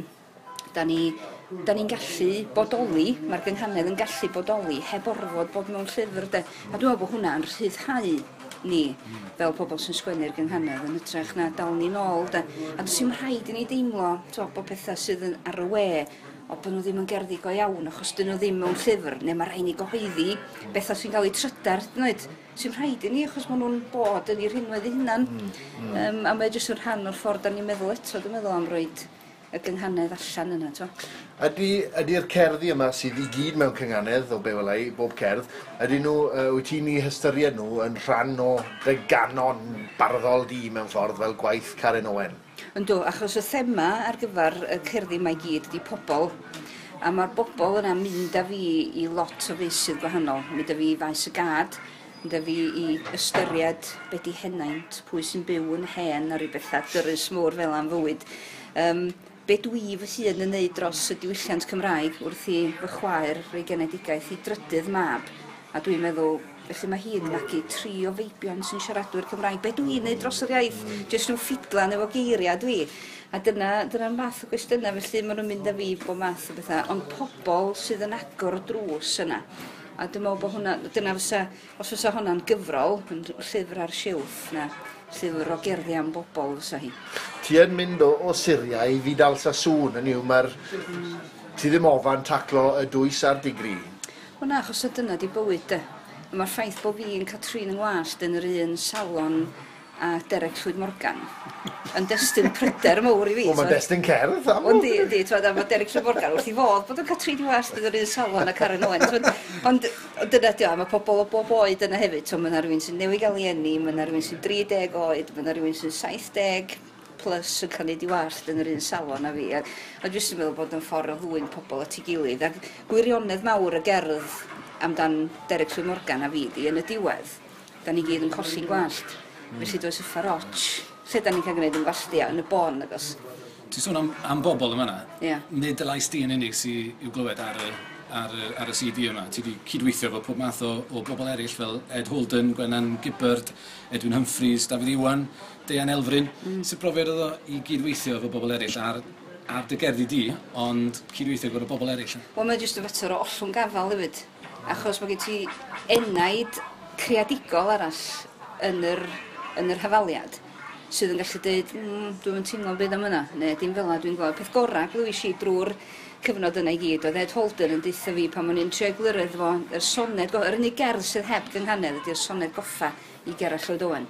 da ni da ni'n gallu bodoli, mae'r gynghanedd yn gallu bodoli heb orfod bod mewn llyfr de. A dwi'n meddwl bod hwnna'n rhyddhau ni fel pobl sy'n sgwennu'r gynghanedd yn ytrach na dal ni nôl de. A dwi'n sy'n rhaid i ni deimlo to, bod pethau sydd yn ar y we o bod nhw ddim yn gerddi go iawn achos dyn nhw ddim mewn llyfr neu mae rhaid ni gyhoeddi bethau sy'n cael eu trydar dweud sy'n rhaid i ni achos maen nhw'n bod yn ei rhinwedd eu hunan mm, mm. Um, a mae jyst yn rhan o'r ffordd da ni'n meddwl eto dwi'n meddwl am roed y gynghanedd allan yna. Twa. Ydy, ydy'r cerddi yma sydd i gyd mewn cynghanedd o be welai, bob cerdd, ydy nhw, uh, wyt ti'n ei hystyried nhw yn rhan o dy ganon barddol di mewn ffordd fel gwaith Karen Owen? Yndw, achos y thema ar gyfer y cerddi mae gyd ydy pobl a mae'r bobl yna mynd â fi i lot o feisydd gwahanol. Mynd â fi i faes y gad, mynd â fi i ystyried be di henaint, pwy sy'n byw yn hen a rhywbeth dyrus môr fel am fywyd. Um, be dwi fy hun yn neud dros y diwylliant Cymraeg wrth i fy chwaer rei genedigaeth i drydydd mab. A dwi'n meddwl, felly mae hi'n magu tri o feibion sy'n siaradwyr Cymraeg. Be dwi'n neud dros yr iaith? Jyst nhw ffidlan efo geiriau dwi. A dyna, dyna'r math o gwestiynau, felly maen nhw'n mynd â fi bod math o bethau. Ond pobl sydd yn agor o drws yna. A dwi'n meddwl bod hwnna, dyna fysa, os fysa hwnna'n gyfrol, yn llyfr ar siwff na llyfr o gerddi am bobl fysa hi. Ti yn mynd o, o Syria i Fidal Sassoon yn yw, mae'r... Ti ddim ofan taclo y dwys a'r digri. O na, achos y dyna di bywyd de. Mae'r ffaith bod fi'n Catrin yn wast yn yr un salon a Derek Llwyd Morgan. Yn destyn pryder mawr i fi. Wel, mae'n destyn cerdd, am. Ond di, di, twad, a mae Derek Llwyd Morgan wrth i fod, bod o'n cael tri diwast yn yr un salon a Karen Owen. Ond dyna di o, mae pobl o bob oed yna hefyd. So, mae'na rhywun sy'n newid gael i enni, mae'na rhywun sy'n 30 oed, mae'na rhywun sy'n 70 plus yn cael ei diwallt yn yr un salon a fi. A, a dwi'n meddwl bod yn ffordd o ddwy'n pobl at ei gilydd. A gwirionedd mawr y gerdd amdan Derek Swy Morgan a fi di yn y diwedd. Da ni gyd yn colli'n gwallt. Mm. Felly does y ffaroch, lle da ni'n cael gwneud yn gwastia yn y bon agos. Ti'n sôn am, am bobl yma yna? Ie. Yeah. Nid y lais di yn unig sy'n i'w glywed ar y, ar, y, ar y CD yma. Ti wedi cydweithio efo pob math o, o bobl eraill fel Ed Holden, Gwennan Gibbard, Edwin Humphreys, David Iwan, Deian Elfryn. Mm. Sut brofiad oedd o i gydweithio efo bobl eraill ar ar dy gerddi di, ond cydweithio gyda bobl eraill? Wel, mae'n jyst y fater o ollwng gafal hefyd. Achos mae gen ti enaid creadigol arall yn yr yn yr hafaliad sydd yn gallu dweud, mm, dwi'n teimlo'n byd am yna, neu dim fel yna dwi'n gweld. Peth gorau, glywis i drwy'r cyfnod yna i gyd, oedd Ed Holden yn deitha fi pan o'n i'n trio glyrydd fo, yr soned, yr unig gerdd sydd heb gynghanedd ydy'r soned goffa i Gerall Lloyd Owen.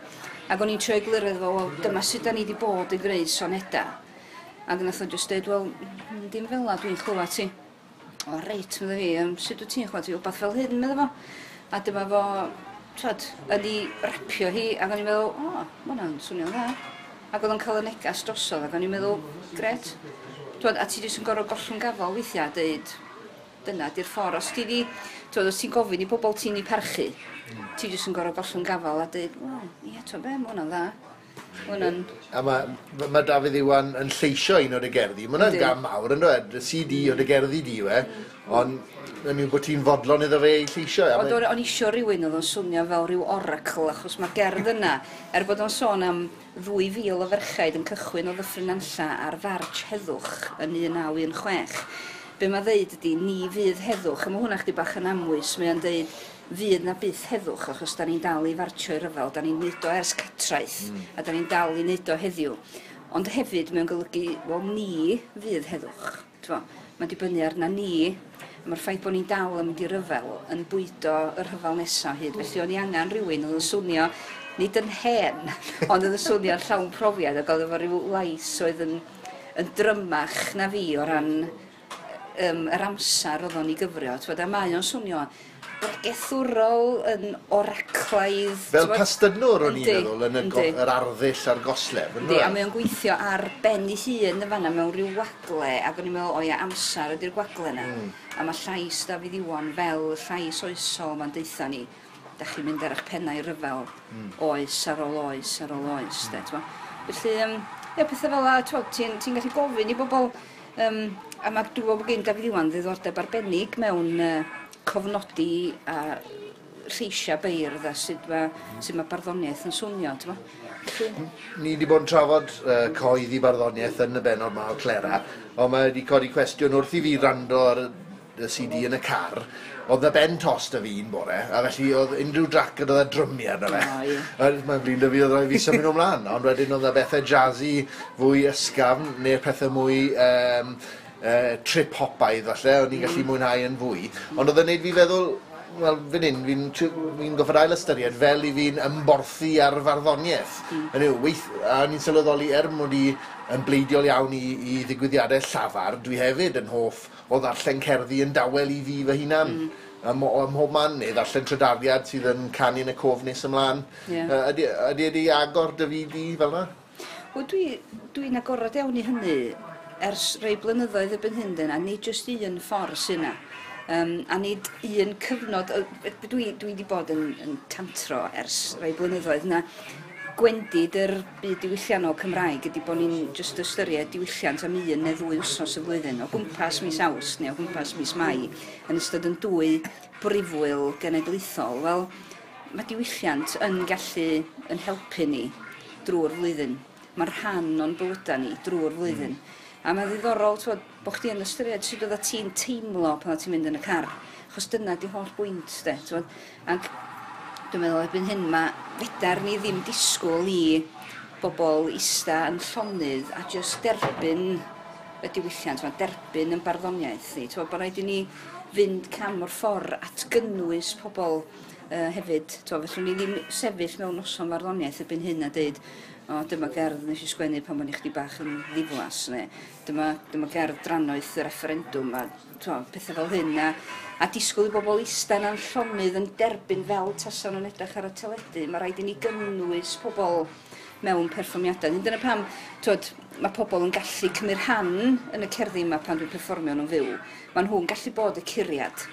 Ac o'n i'n trio glyrydd fo, wel, dyma sut da ni wedi bod yn gwneud soneda. Ac nath o'n jyst dweud, wel, mm, dim fel yna dwi'n chlywed ti. O, reit, meddwl fi, um, sut wyt ti'n chwad ti, wbeth fel hyn, meddwl fo. A dyma fo, trod, yn ei rapio hi, ac o'n i'n meddwl, o, oh, ma hwnna'n swnio'n dda. Ac oedd o'n cael y negas drosodd, ac o'n i'n meddwl, gret. T'wod, a ti jyst yn gorfod gollwng gafel weithiau a dweud, dyna di'r ffordd. Os ti di, t'wod, os ti'n gofyn i bobl ti'n ei parchu, ti jyst yn gorfod gollwng gafel a dweud, o, oh, ie, t'wod be, ma hwnna'n dda. Hwna'n... A mae ma, ma Dafydd Iwan yn lleisio un o'r gerddi. Mae hwnna'n gam mawr yn dweud. CD o'r gerddi di we. Mm. Ond yn yw bod ti'n fodlon iddo fe i lleisio. Oedd o'n isio rhywun oedd o'n swnio fel rhyw oracle, achos mae gerdd yna, er bod o'n sôn am 2,000 o ferchaid yn cychwyn o ddyffryn anlla ar farch heddwch yn 1916. Be mae ddeud ydy, ni fydd heddwch, a mae hwnna chdi bach yn amwys, mae o'n deud, fydd na byth heddwch, achos da ni'n dal i fartio i ryfel, da ni'n neud o ers catraeth, mm. a da ni'n dal i neud o heddiw. Ond hefyd, mae'n golygu, wel, ni fydd heddwch. Mae'n dibynnu arna ni mae'r ffaith bod ni'n dal yn mynd i ryfel yn bwydo y rhyfel nesaf hyd. Felly o'n i angen rhywun oedd yn swnio nid yn hen, ond oedd yn swnio llawn profiad ac oedd efo rhyw lais oedd yn, yn drymach na fi o ran um, yr amser oedd o'n i gyfrio. Twyd, a mae o'n swnio bod gethwrol yn oraclaidd... Fel pastynwr o'n i'n meddwl yn y yr arddull a'r goslef. Yndi, a e? mae o'n gweithio ar ben ei hun y fanna mewn rhyw wagle, ac o'n i'n meddwl, o ia, amser ydy'r gwagle yna. Mm. A mae llais Dafydd Iwan fel y llais oesol ma'n deitha ni, da chi'n mynd ar eich pennau ryfel, mm. oes ar ôl oes ar ôl oes, mm. de, Felly, um, ia, pethau fel a, ti'n ti gallu gofyn i bobl, um, A mae dwi'n bod gen Dafydd Iwan ddiddordeb arbennig mewn uh, cofnodi a lleisia beirdd a sut mae, sut mae barddoniaeth yn swnio, ti'n Ni wedi bod yn trafod uh, coedd i barddoniaeth yn y benod yma o Clera, ond mae wedi codi cwestiwn wrth i fi rando ar y CD yn y car, oedd y ben tost y fi un bore, a felly oedd unrhyw drac yn oedd e y drymiau yna fe. Oh, yeah. Mae'n flin fi oedd rhaid fi symud ymlaen, ond wedyn oedd y bethau jazzy fwy ysgafn, neu'r pethau mwy um, uh, trip hopaidd falle, o'n i'n gallu mm. mwynhau yn fwy. Ond oedd yn neud fi feddwl, wel, fan hyn, fi'n fi, fi goffod ail ystyried fel i fi'n ymborthu ar farddoniaeth. Mm. Yw, weith, a ni'n sylweddoli er mod i yn bleidiol iawn i, i ddigwyddiadau llafar, dwi hefyd yn hoff o ddarllen cerddi yn dawel i fi fy hunan. Mm ym, ym mhob man neu ddarllen trydariad sydd yn canu yn y cof nes ymlaen. Yeah. Uh, ydy, ydy, ydy e agor dy fi di fel yna? Wel, dwi'n dwi agorad iawn i hynny ers rei blynyddoedd y byn hyn dyn, a nid jyst un ffordd sy'n yna. Um, a nid un cyfnod, dwi, dwi wedi bod yn, yn tantro ers rei blynyddoedd na gwendid yr byd diwylliannol Cymraeg ydy bod ni'n just ystyried diwylliant am un neu ddwy wsos y flwyddyn o gwmpas mis aws neu o gwmpas mis mai yn ystod yn dwy brifwyl genedlaethol. Wel, mae diwylliant yn gallu yn helpu ni drwy'r flwyddyn. Mae'r rhan o'n bywydau ni drwy'r flwyddyn. Mm. A mae'n ddiddorol twod, bod chdi yn ystyried sut oedd ti'n teimlo pan ti'n mynd yn y car. Chos dyna di holl bwynt, de. Twod. Ac dwi'n meddwl ebyn hyn mae fedar ni ddim disgwyl i bobl ista yn llonydd a jyst derbyn y diwylliant, twod, derbyn yn barddoniaeth ni. Twod, bod rhaid i ni fynd cam o'r ffordd at gynnwys pobl uh, hefyd. Twod, felly ni ddim sefyll mewn noson farddoniaeth ebyn hyn a dweud, o dyma gerdd nes i sgwennu pan o'n i chdi bach yn ddiflas neu dyma, dyma gerdd drannoeth y referendum, a twa, pethau fel hyn a, a disgwyl i bobl istan a'n llonydd yn derbyn fel tasan nhw'n edrych ar y teledu. Mae rhaid i ni gynnwys pobl mewn perfformiadau. Nid dyna pam, twod, mae pobl yn gallu cymryd rhan yn y cerddi yma pan dwi'n perfformio nhw'n fyw. Mae nhw'n gallu bod y curiad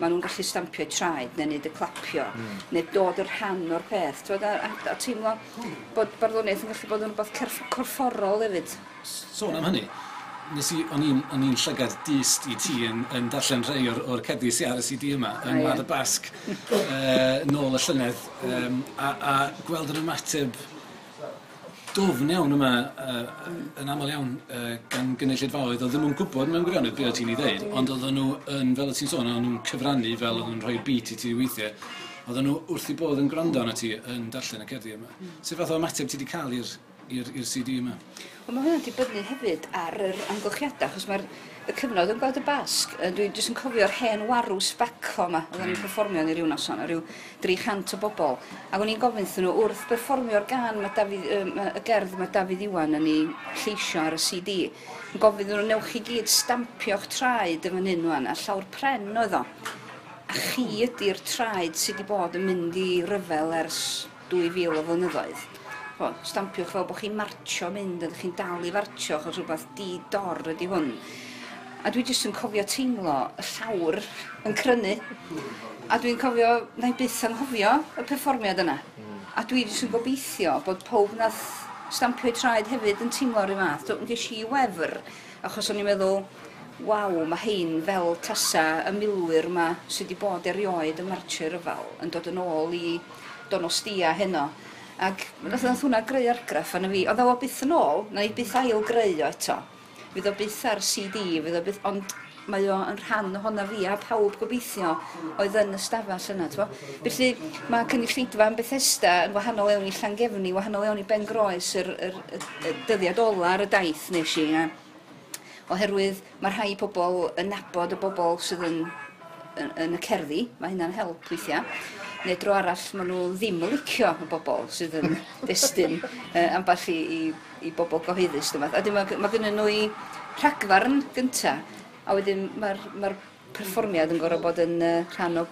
maen nhw'n gallu stampio traed neu neud y clapio, mm. neu dod yr rhan o'r peth. Twyd, a, a, a teimlo bod barddoniaeth yn gallu bod yn rhywbeth corfforol hefyd. Sôn am hynny, nes i, o'n i'n, llygad dyst i ti yn, yn darllen rhai o'r, or cerddi sy'n ar y CD yma yng Ngwlad y Basg uh, nôl y llynedd um, a, a gweld yr ymateb dofn iawn yma uh, yn aml iawn uh, gan gynulleidfaoedd, oedden nhw'n gwybod mewn gwirionedd beth ti'n ei ddeud, ond oedden nhw yn, fel y ti'n sôn, oedden nhw'n cyfrannu fel oedden nhw'n rhoi beat i ti weithiau, oedden nhw wrth i bod yn gwrando arna ti yn darllen y cerddi yma. Mm. Sut fath o ymateb ti wedi cael i'r CD yma? Wel, mae hwnna'n dibynnu hefyd ar yr amgylchiadau, achos mae'r y cyfnod yn gweld y basg, dwi jyst yn cofio'r hen warw sbaco yma, oedden ni'n perfformio ni ryw noson, ryw 300 o bobl, ac o'n i'n gofyn nhw wrth perfformio'r gan mae David, um, y gerdd mae David Iwan yn ei lleisio ar y CD, yn gofyn nhw newch chi gyd stampio'ch traed yn fan hyn wan, a llawr pren oedd o. A chi ydy'r traed sydd wedi bod yn mynd i ryfel ers 2000 o flynyddoedd o, stampiwch fel bod chi'n martio mynd, ydych chi'n dal i fartio, achos rhywbeth di dor ydy hwn. A dwi jyst yn cofio teimlo y llawr yn crynu. A dwi'n cofio, na i byth anghofio y perfformiad yna. A dwi jyst yn gobeithio bod pob nath stampio i traed hefyd yn teimlo'r un math. Dwi'n ges i wefr, achos o'n i'n meddwl, waw, mae hein fel tasa y milwyr yma sydd wedi bod erioed y marcher yfal yn dod yn ôl i donostia heno. Ac nath hwnna greu argraff arna fi. Oedd o byth yn ôl, na i byth ail greu o eto fydd o byth ar CD, fydd o byth, ond mae o yn rhan ohona fi a pawb gobeithio oedd yn y stafell yna. Twa. Felly mae cynulleidfa yn Bethesda yn wahanol iawn i Llangefni, wahanol iawn i Ben Groes, yr, yr, yr, yr dyddiad ola ar y daith nes i. A, oherwydd mae rhai pobl yn nabod y bobl sydd yn, yn, yn y cerddi, mae hynna'n help weithiau. Neu dro arall maen nhw ddim yn licio y bobl sydd yn destun uh, amball i, i i bobl gyhoeddus. A wedyn mae mae gynnu nhw i rhagfarn gynta, a wedyn mae'r mae perfformiad yn gorau bod yn uh, rhan o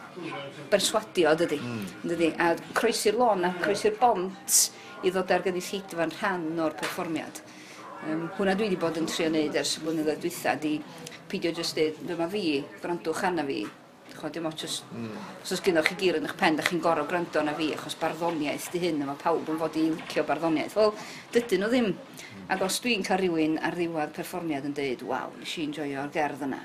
berswadio, hmm. dydy. Mm. dydy? A croesi'r lôn a croesi'r bont i ddod ar gynulleidfa'n rhan o'r perfformiad. Um, hwna dwi wedi bod yn trio wneud ers y blynyddoedd dwytha, di pidio jyst dweud, dyma fi, gwrandwch anna fi, chwa, dim ots os... Mm. Os oes gynnwch chi gyr yn eich pen, da chi'n gorau gwrando na fi, achos barddoniaeth di hyn, a mae pawb yn fod i licio barddoniaeth. Wel, dydyn nhw ddim. Mm. Ac os dwi'n cael rhywun ar ddiwedd perfformiad yn dweud, waw, nes i'n joio'r gerdd yna.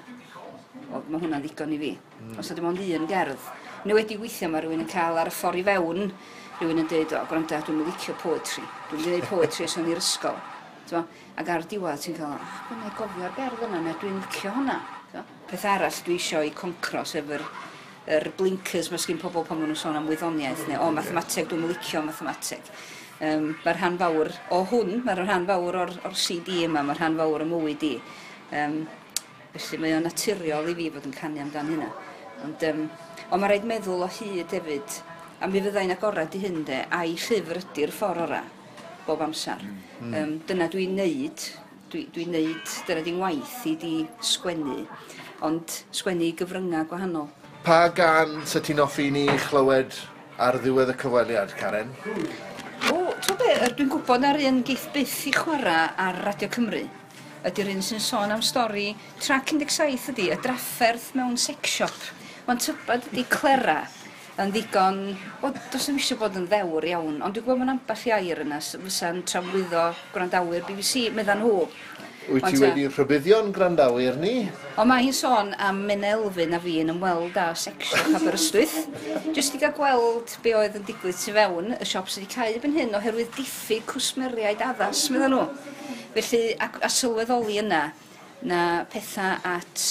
O, mae hwnna'n ddigon i fi. Mm. Os ydy ond un gerdd. Neu wedi weithio mae rhywun yn cael ar y ffordd i fewn, rhywun yn dweud, o, gwrando, dwi'n mynd licio poetry. Dwi'n mynd poetry os o'n i'r ysgol. Ac ar diwedd ti'n cael, ah, gwneud gofio'r gerdd yna, neu dwi'n licio hwnna. Peth arall dwi isio i concro sef yr, yr blinkers mae sgyn pobl pan maen nhw'n sôn am wyddoniaeth neu o mathemateg, dwi'n licio mathemateg. Um, mae'r rhan fawr o hwn, mae'r rhan fawr o'r, or CD yma, mae'r rhan fawr o mywyd i. Um, felly mae o'n naturiol i fi fod yn canu amdan hynna. Ond, um, ond mae rhaid meddwl o hyd hefyd, a mi fyddai'n agorad i hyn de, a'i llyfr ydy'r ffordd ora bob amser. Mm. Um, dyna dwi'n neud, dwi'n dwi neud, dyna di'n waith i di sgwennu ond sgwennu gyfryngau gwahanol. Pa gan sy ti'n offi ni chlywed ar ddiwedd y cyfweliad, Karen? O, to be, dwi'n gwybod na'r un geith byth i chwarae ar Radio Cymru ydy'r un sy'n sôn am stori trac 17 ydy, y drafferth mewn sex shop. Mae'n tybad ydy clera yn ddigon, o, dos ddim eisiau bod yn ddewr iawn, ond dwi'n gwybod mae'n amball i air yna, fysa'n tramwyddo gwrandawyr BBC, meddan nhw, Wyt ti wedi rhybuddio'n grandawyr ni? O mae hi'n sôn am Menelfyn a fi yn ymweld â section Aberystwyth. Jyst i gael gweld be oedd yn digwydd tu fewn y siop sydd wedi cael erbyn hyn oherwydd diffyg cwsmeriaid addas, meddwl nhw. Felly, a, a sylweddoli yna, na pethau at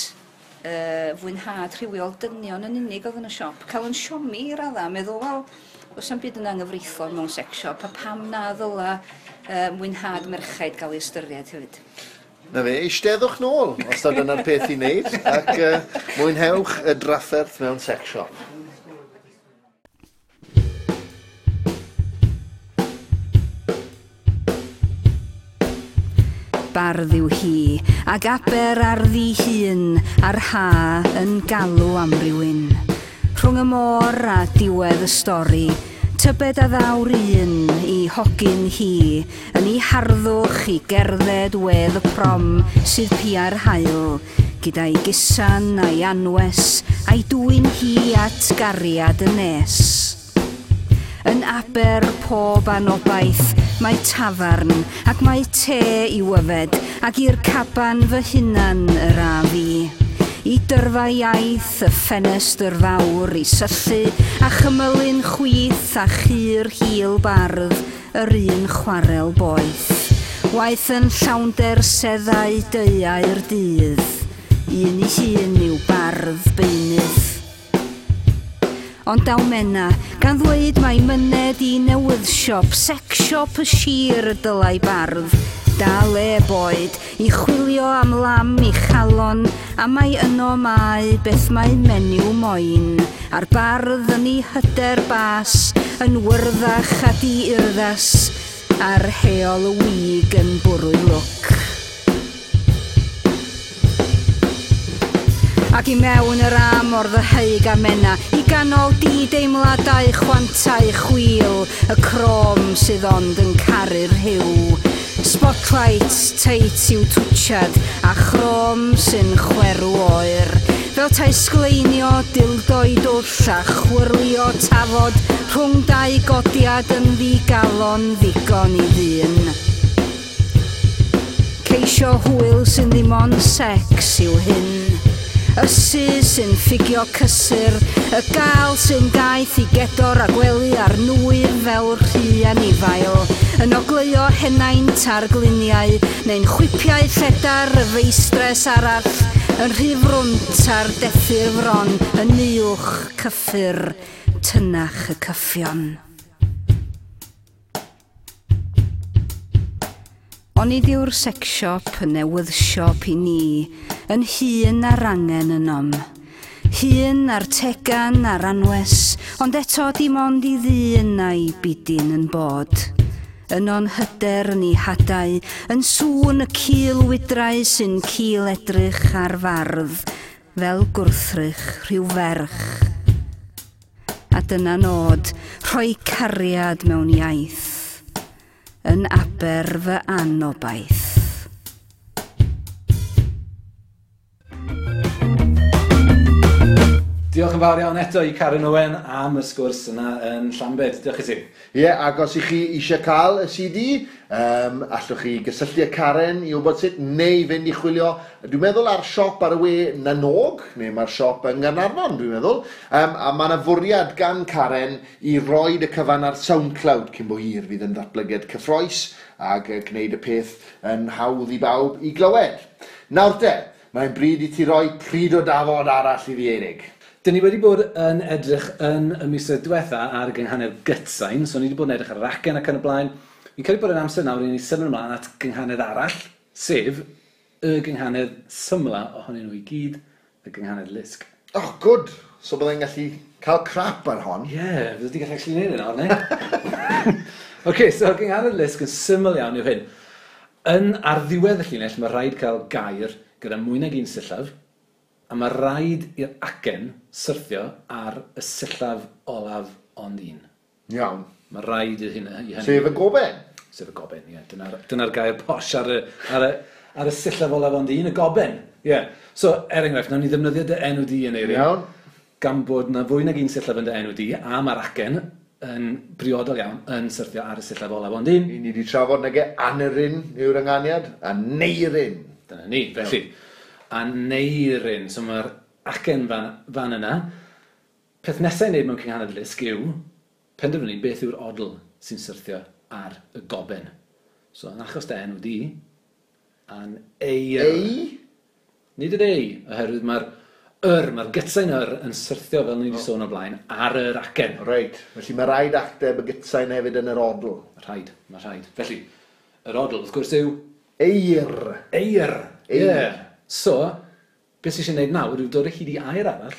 uh, fwynhad rhywiol dynion yn unig oedd yn y siop. Cael yn siomi i radda, meddwl, wel, os am byd yn anghyfreithlon mewn sex shop, a pam na ddyla uh, mwynhad merchaid gael ei ystyried hefyd. Na fe, eisteddwch nôl, os da dyna'r peth i wneud, ac uh, mwynhewch y drafferth mewn sex shop. Bardd yw hi, ac aber ar ddi hun, a'r ha yn galw am rywun. Rhwng y môr a diwedd y stori, Tybed a ddawr un i hogyn hi, yn ei harddwch i gerdded wedd y prom sydd pia'r hael, gyda'i gysan a'i anwes a'i dwy'n hi at gariad y nes. Yn aber pob anobaith mae tafarn ac mae te i wyfed ac i'r caban fy hunan yr a fi i dyrfa iaith y ffenestr fawr i syllu a chymylun chwith a chyr hil bardd yr un chwarel boeth. Waith yn llawnder seddau deuau'r dydd, un i hun yw bardd beunydd. Ond daw mena, gan ddweud mae myned i newydd siop, sex siop y sir y dylai bardd, da le boed i chwilio am lam i chalon a mae yno mae beth mae menyw moyn a'r bardd yn ei hyder bas yn wyrddach a di urddas a'r heol y wig yn bwrwy lwc. ac i mewn yr am o'r ddyheig a mena i ganol di deimladau chwantau chwil y crom sydd ond yn caru'r hiw Spotlight teit i'w twtsiad a chrom sy'n chwerw oer. Fel tai sgleinio dildoed wrth a chwyrlio tafod rhwng dau godiad yn ddigalon ddigon i ddyn. Ceisio hwyl sy'n ddim ond sex i'w hyn. Y sy sy'n ffigio cysur Y gael sy'n daeth i gedor a gwely ar nwyr fel rhy anifail. Yn ogleo henaint ar gliniau Neu'n chwipiau lledar y feistres arall Yn rhif rwnt ar dethu'r fron Yn uwch cyffur tynach y cyffion. O'n i ddiw'r sex shop yn ewydd siop i ni yn hun ar angen yn om. Hun ar tegan ar anwes, ond eto dim ond i ddyn a'i bydyn yn bod yn o'n hyder ni hadau, yn sŵn y cil wydrau sy'n cil edrych ar fardd, fel gwrthrych rhyw ferch. A dyna nod, rhoi cariad mewn iaith, yn aber fy anobaith. Diolch yn fawr iawn eto i Karen Owen am y sgwrs yna yn Llambed. Diolch i ti. Ie, yeah, ac os i chi eisiau cael y CD, um, allwch chi gysylltu y Karen i wybod sut, neu fynd i chwilio, dwi'n meddwl ar siop ar y we Nanog, neu mae'r siop yng Nghanarfon, dwi'n meddwl, um, a mae yna fwriad gan Karen i roed y cyfan ar SoundCloud cyn bo hir fydd yn ddatblygiad cyffroes ac gwneud y peth yn hawdd i bawb i glywed. Nawr de, mae'n bryd i ti roi pryd o dafod arall i fi ddierig. Dyn ni wedi bod yn edrych yn y misoedd diwetha ar gynghanedd gytsain, so ni wedi bod yn edrych ar racen ac yn y blaen. Fi'n credu bod yn amser nawr i ni symud ymlaen at gynghanedd arall, sef y gynghanedd symla ohonyn nhw i gyd, y gynghanedd lisg. Oh, good! So byddai'n gallu cael crap ar hon. Ie, yeah, byddai wedi gallu actually gwneud yna, ne? Oce, okay, so gynghanedd lisg yn syml iawn yw hyn. Yn ar ddiwedd y llinell, mae rhaid cael gair gyda mwy nag un sillaf, a mae rhaid i'r acen syrthio ar y sillaf olaf ond un. Iawn. Mae rhaid i hynny. I hynny. Sef y goben. Sef y goben, ie. Dyna'r dyna gair posh ar y, ar, y, ar y sillaf olaf ond un, y goben. Ie. Yeah. So, er enghraifft, nawn ni ddefnyddio dy enw di yn eirio. Iawn. Gan bod na fwy nag un sillaf yn dy enw di, a mae'r acen yn briodol iawn yn syrthio ar y sillaf olaf ond un. I Ni wedi trafod nag e anerin yw'r ynganiad, a neirin. Dyna ni, felly. A neirin, so mae'r acen fan, fan yna, peth nesau i wneud mewn cynghanedd lysg yw penderfynu beth yw'r odl sy'n syrthio ar y goben. So, yn achos da enw di, a'n eir. Ei? Nid yr ei, oherwydd mae'r yr, mae'r gytsain yr yn syrthio fel ni wedi sôn o blaen ar yr acen. Reit, felly mae rhaid acteb y gytsain hefyd yn yr odl. Rhaid, mae rhaid. Felly, yr odl wrth gwrs yw... Eir. Eir, ie. Yeah. So, beth sy'n gwneud nawr yw dod o hyd i air arall.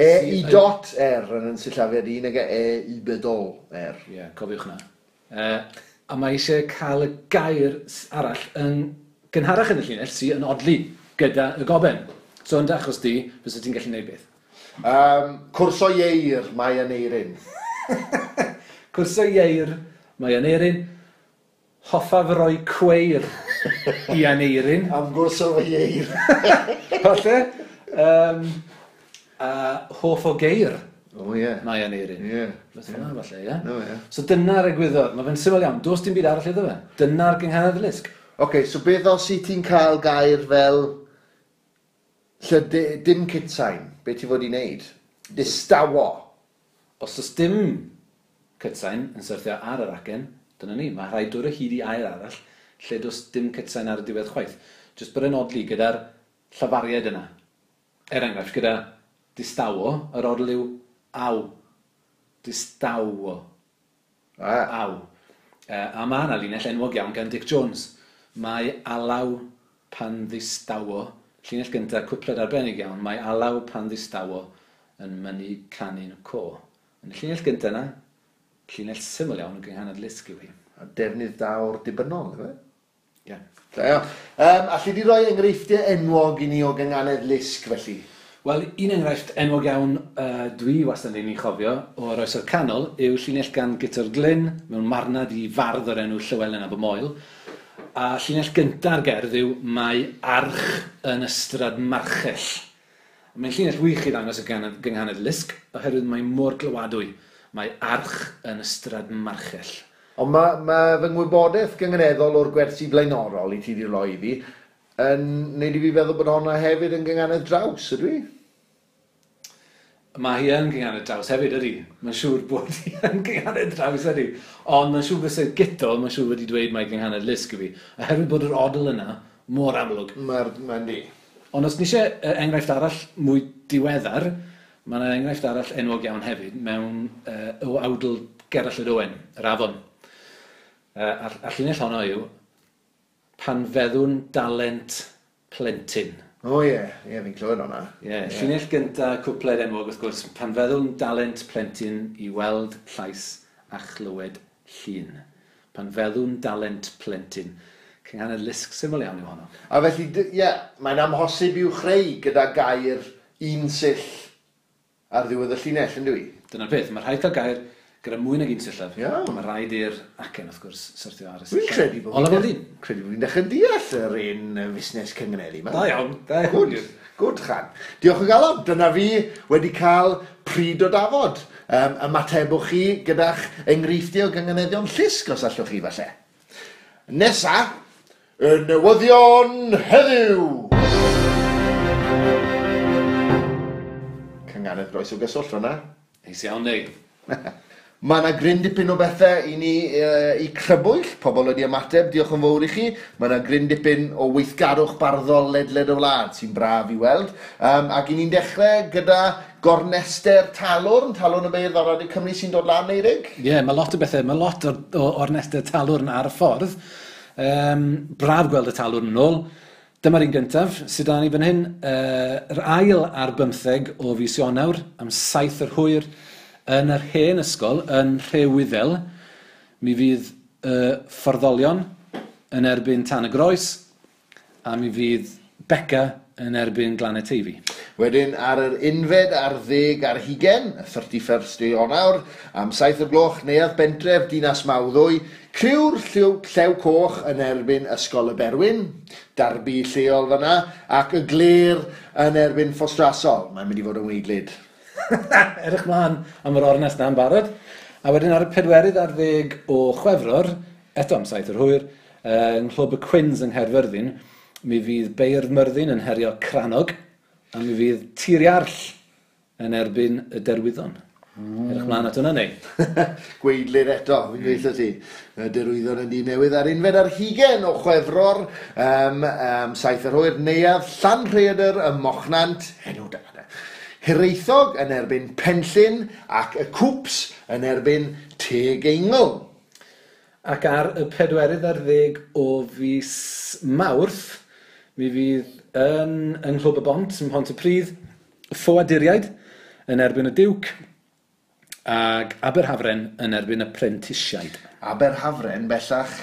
E i dot er yn yn sillafiad un ag e i bydol er. Ie, yeah, cofiwch na. E, a mae eisiau cael y gair arall yn gynharach yn y llinell sy'n yn odli gyda y goben. So yn achos di, fysa ti'n gallu gwneud beth? Um, cwrs o ieir, mae yn eirin. cwrso ieir, mae yn eirin. Hoffa fy roi cweir. Ian Eirin. gwrs o Eir. Falle. Um, a hoff o geir. O oh, ie. Yeah. Mae Ian Eirin. Ie. Yeah. Felly yeah. falle, ie. Yeah? No, ie. Yeah. So dyna'r egwyddor. Mae fe'n syml iawn. Does dim byd arall iddo fe. Dyna'r gynghanedd lisg. Oce, okay, so beth os i ti'n cael gair fel... Lle dim cytsain, beth ti fod i wneud? Distawo. Os oes dim cytsain yn syrthio ar yr acen, dyna ni, mae rhaid dod o hyd i air arall lle does dim cytsain ar y diwedd chwaith. Just bod yn odli gyda'r llafariad yna. Er enghraifft, gyda distawo, yr odl yw aw. Distawo. Ah. Aw. E, a mae yna linell enwog iawn gan Dick Jones. Mae alaw pan ddistawo, llinell gyntaf cwpled arbennig iawn, mae alaw pan ddistawo yn mynnu canu'n co. Yn y llinell gyntaf yna, llinell syml iawn yn gynghanad lysgu fi. A defnydd da o'r dibynol, efe? Da iawn. Um, allu di roi enghreifftiau enwog i ni o gynganedd lisg felly? Wel, un enghraifft enwog iawn uh, dwi wastad yn ei chofio o'r oesoedd canol yw llinell gan Gytor Glyn mewn marnad i fardd o'r enw Llywelyn ab y Moel. A llinell gyntaf gerdd yw Mae arch yn ystrad marchell. Mae'n llinell wych i ddangos y gynghanedd lisg oherwydd mae mor glywadwy. Mae arch yn ystrad marchell. Ond mae, mae fy ngwybodaeth gyngeneddol o'r gwersi blaenorol i ti di roi fi yn wneud i fi feddwl bod honna hefyd yn gynganedd draws, ydw i? Mae hi yn gynghanedd draws hefyd, ydy. Mae'n siŵr bod hi yn gynghanedd draws, ydy. Ond mae'n siŵr fysa gytol, mae'n siŵr wedi dweud mae gynghanedd lisg i fi. Oherwydd bod yr odl yna mor amlwg. Mae'n ma di. Ond os ni eisiau enghraifft arall mwy diweddar, mae yna enghraifft arall enwog iawn hefyd mewn uh, o awdl Gerall yr Owen, yr afon. Uh, a llinell honno yw, pan feddwn dalent plentyn. O oh, ie, yeah. ie, yeah, fi'n clywed hwnna. Ie, yeah. yeah. llinell gyntaf cwpled enwog wrth gwrs, pan feddwn dalent plentyn i weld llais a chlywed llun. Pan feddwn dalent plentyn. Cynghanedd lisg syml iawn yw honno. A felly, ie, yeah, mae'n amhosib i'w chreu gyda gair un sill ar ddiwedd y llinell, yn dwi? Dyna'r peth, mae rhaid cael gair gyda mwy nag un sillaf. Iawn. Mae rhaid i'r acen, wrth gwrs, syrthio ar y sillaf. Dwi'n credu bod... Ola bod un. Credu bod fi'n dechrau deall yr un fusnes cyngeneli. Da iawn, da iawn. Gwd, gwyd chan. Diolch yn galon, dyna fi wedi cael pryd o dafod. Um, ymatebwch chi gyda'ch enghreifftiau o gyngeneddion llusg, os allwch chi falle. Nesa, y newyddion heddiw! Cynganedd groes o gyswllt hwnna. Neis iawn, Nig. Mae yna gryn dipyn o bethau i ni uh, i crybwyll, pobl wedi ymateb, diolch yn fawr i chi. Mae yna gryn dipyn o weithgarwch barddol ledled o wlad sy'n braf i weld. Um, ac i ni'n dechrau gyda gornester talwrn, talwrn y beirdd o'r Radio Cymru sy'n dod lan, Eirig? Ie, yeah, mae lot o bethau, mae lot o, o ornester talwr yn ar y ffordd. Um, braf gweld y talwrn yn ôl. Dyma'r un gyntaf, sydd dan ni fan hyn, uh, yr ail ar bymtheg o fis Ionawr, am saith yr hwyr, yn yr hen ysgol, yn Rhewyddel, mi fydd uh, fforddolion yn erbyn Tan y Groes, a mi fydd Beca yn erbyn Glaned Teifi. Wedyn ar yr unfed ar ddeg ar hugen, 31st o Ionawr, am saith o'r gloch neuad bentref Dinas Mawddwy, Criw'r lliw, Llew Coch yn erbyn Ysgol y Berwyn, darbu lleol fyna, ac y glir yn erbyn Ffostrasol. Mae'n mynd i fod yn weiglid. Edrych mlaen am yr ornest na'n barod. A wedyn ar y pedwerydd ar ddeg o chwefror, eto am saith yr hwyr, uh, yng Nghlwb y Cwins yng Nghaerfyrddin, mi fydd Beirdd Myrddin yn herio Cranog, a mi fydd Tiriarll yn erbyn y derwyddon. Mm. Edrych mlaen at hwnna neu? Gweidlir eto, fi'n gweithio ti. Y dirwyddon yn un newydd ar unfed ar hugen o chwefror, um, um, saith yr hwyr, neuaf, llan rhaeadr, y mochnant, enw da. Hiraethog yn erbyn Penllyn ac y Cwps yn erbyn Teg Eingl. Ac ar y pedwerydd ar ddeg o fus mawrth, mi fydd yn yng Nghlwb y Bont, ym Pont y Pryd, Ffoaduriaid yn erbyn y Diwc ac Aberhafren yn erbyn y Prentisiaid. Aberhafren bellach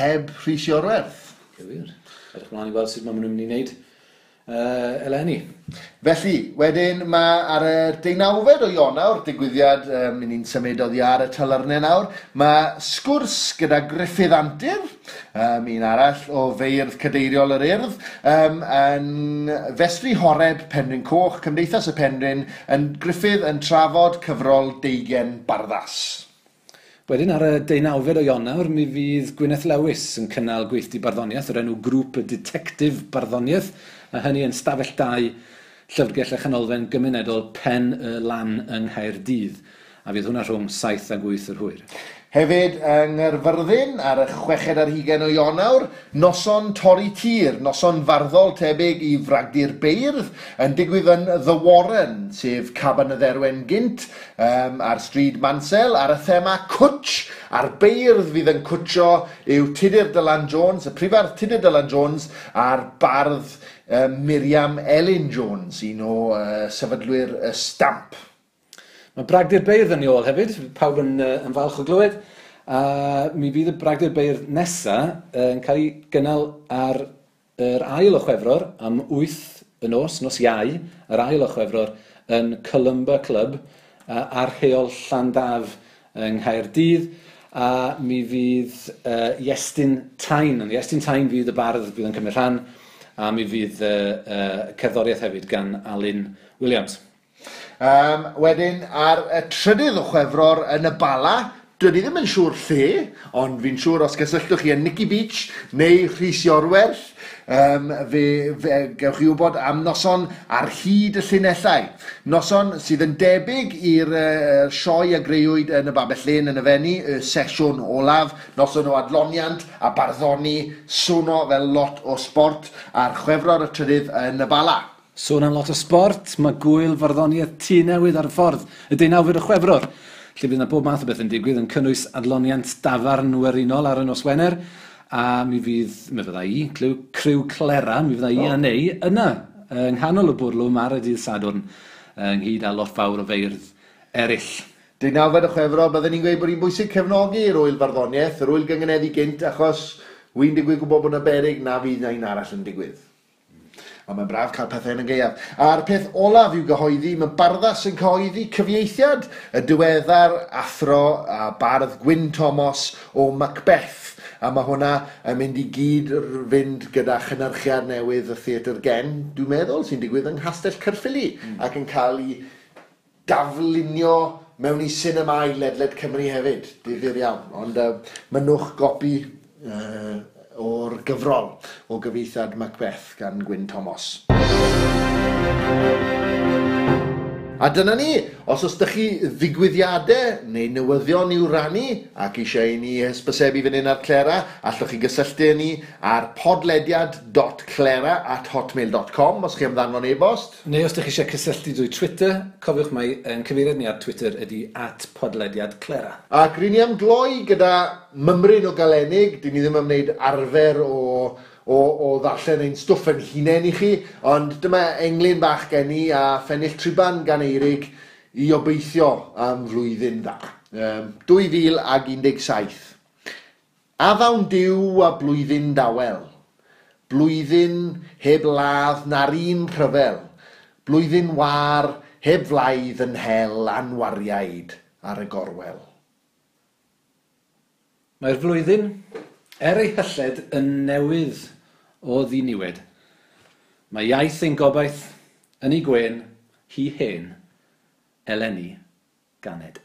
heb Rhys Iorwerth. Ie. Edrych mlaen i weld sut maen nhw'n mynd i wneud uh, eleni. Felly, wedyn mae ar y deunawfed o Ionawr, digwyddiad um, ni'n symud oddi ar y talarnau nawr, mae sgwrs gyda Griffith Antir, um, un arall o feirdd cadeiriol yr urdd, um, yn Fesri Horeb Penryn Coch, Cymdeithas y Penryn, yn Griffith yn trafod cyfrol deugen barddas. Wedyn ar y deunawfed o Ionawr, mi fydd Gwyneth Lewis yn cynnal gweithdi barddoniaeth o'r enw grŵp y Detectif Barddoniaeth, a hynny yn stafell 2 Llyfrgell a chanolfen Gymunedol Pen y Lan yng Nghaerdydd a fydd hwnna rhwng 7 a 8 yr hwyr. Hefyd yng Ngherfyrddin ar y chweched ar 20 o Ionawr, noson torri tir, noson farddol tebyg i fragdi'r beirdd yn digwydd yn The Warren, sef caban y dderwen gynt um, ar stryd Mansell ar y thema cwtch. A'r beirdd fydd yn cwtio yw Tudur Dylan Jones, y prifardd Tudur Dylan Jones a'r bardd um, Miriam Elin Jones, un o uh, sefydlwyr y stamp. Mae Bragdi'r Beirdd yn ei ôl hefyd, pawb yn, uh, yn falch o glywed. A mi fydd y Bragdi'r Beirdd nesa uh, yn cael ei gynnal ar yr ail o chwefror am 8 y nos, nos iau, yr ail o chwefror yn Columba Club uh, ar rheol Llandaf yng Nghaerdydd a mi fydd uh, Iestyn Tain, yn Iestyn Tain fydd y bardd fydd yn cymryd rhan, a mi fydd uh, uh, cerddoriaeth hefyd gan Alun Williams. Um, wedyn, ar y trydydd o chwefror yn y bala, dwi ddim yn siŵr lle, ond fi'n siŵr os gysylltwch chi yn Nicky Beach neu Rhys Iorwerth, um, fe, fe gewch chi wybod am noson ar hyd y llunellau. Noson sydd yn debyg i'r uh, sioe a greuwyd yn y Babell Lyn yn y Fenni, y sesiwn olaf, noson o adloniant a barddoni, swno fel lot o sport a'r chwefror y trydydd yn y Bala. Sôn am lot o sport, mae gwyl farddoniaeth tu newydd ar y ffordd, y deunawfyr y chwefror, lle bydd yna bob math o beth yn digwydd yn cynnwys adloniant dafarn werinol ar y nos Wener, a mi fydd, mi fydda i, clyw, criw clera, mi fydda i oh. a neu yna, yng nghanol y bwrlwm ar y dydd Sadwrn, ynghyd â lot fawr o feirdd eraill. Deunawfed y chwefro, byddwn ni'n gweud bod ni'n bwysig cefnogi i'r wyl farddoniaeth, yr wyl gyngeneddi gynt, achos wy'n digwydd gwybod bod yna berig na fydd na un arall yn digwydd a mae'n braf cael pethau yn y gaeaf. A'r peth olaf yw gyhoeddi, mae barddas yn cyhoeddi cyfieithiad y diweddar athro a bardd Gwyn Thomas o Macbeth a mae hwnna yn mynd i gyd fynd gyda chynyrchiad newydd y theatr gen, dwi'n meddwl, sy'n digwydd yng Nghastell Cyrffili mm. ac yn cael ei daflunio mewn i sinemau ledled Cymru hefyd, difyr iawn. Ond uh, mynwch gopi uh, o'r gyfrol o gyfeithiad Macbeth gan Gwyn Thomas. A dyna ni, os os ydych chi ddigwyddiadau neu newyddion i'w rannu ac eisiau i ni hysbysebu fan hyn ar Clera, allwch chi gysylltu ni ar podlediad.clera at hotmail.com os chi amddanfon e-bost. Neu os ydych chi eisiau cysylltu drwy Twitter, cofiwch mai yn cyfeiriad ni ar Twitter ydy at podlediad Clera. Ac rydyn ni am gloi gyda mymryn o galenig, dyn ni ddim yn wneud arfer o o, o ddarllen ein stwff yn hunain i chi, ond dyma englyn bach gen i a ffennill triban gan Eirig i obeithio am flwyddyn dda. Um, 2017. Addawn diw a blwyddyn dawel. Blwyddyn heb ladd na'r un rhyfel. Blwyddyn war heb flaidd yn hel anwariaid ar y gorwel. Mae'r flwyddyn Er ei hylled yn newydd o ddiniwed, mae iaith ein gobaith yn ei gwen, hi hen, eleni ganed.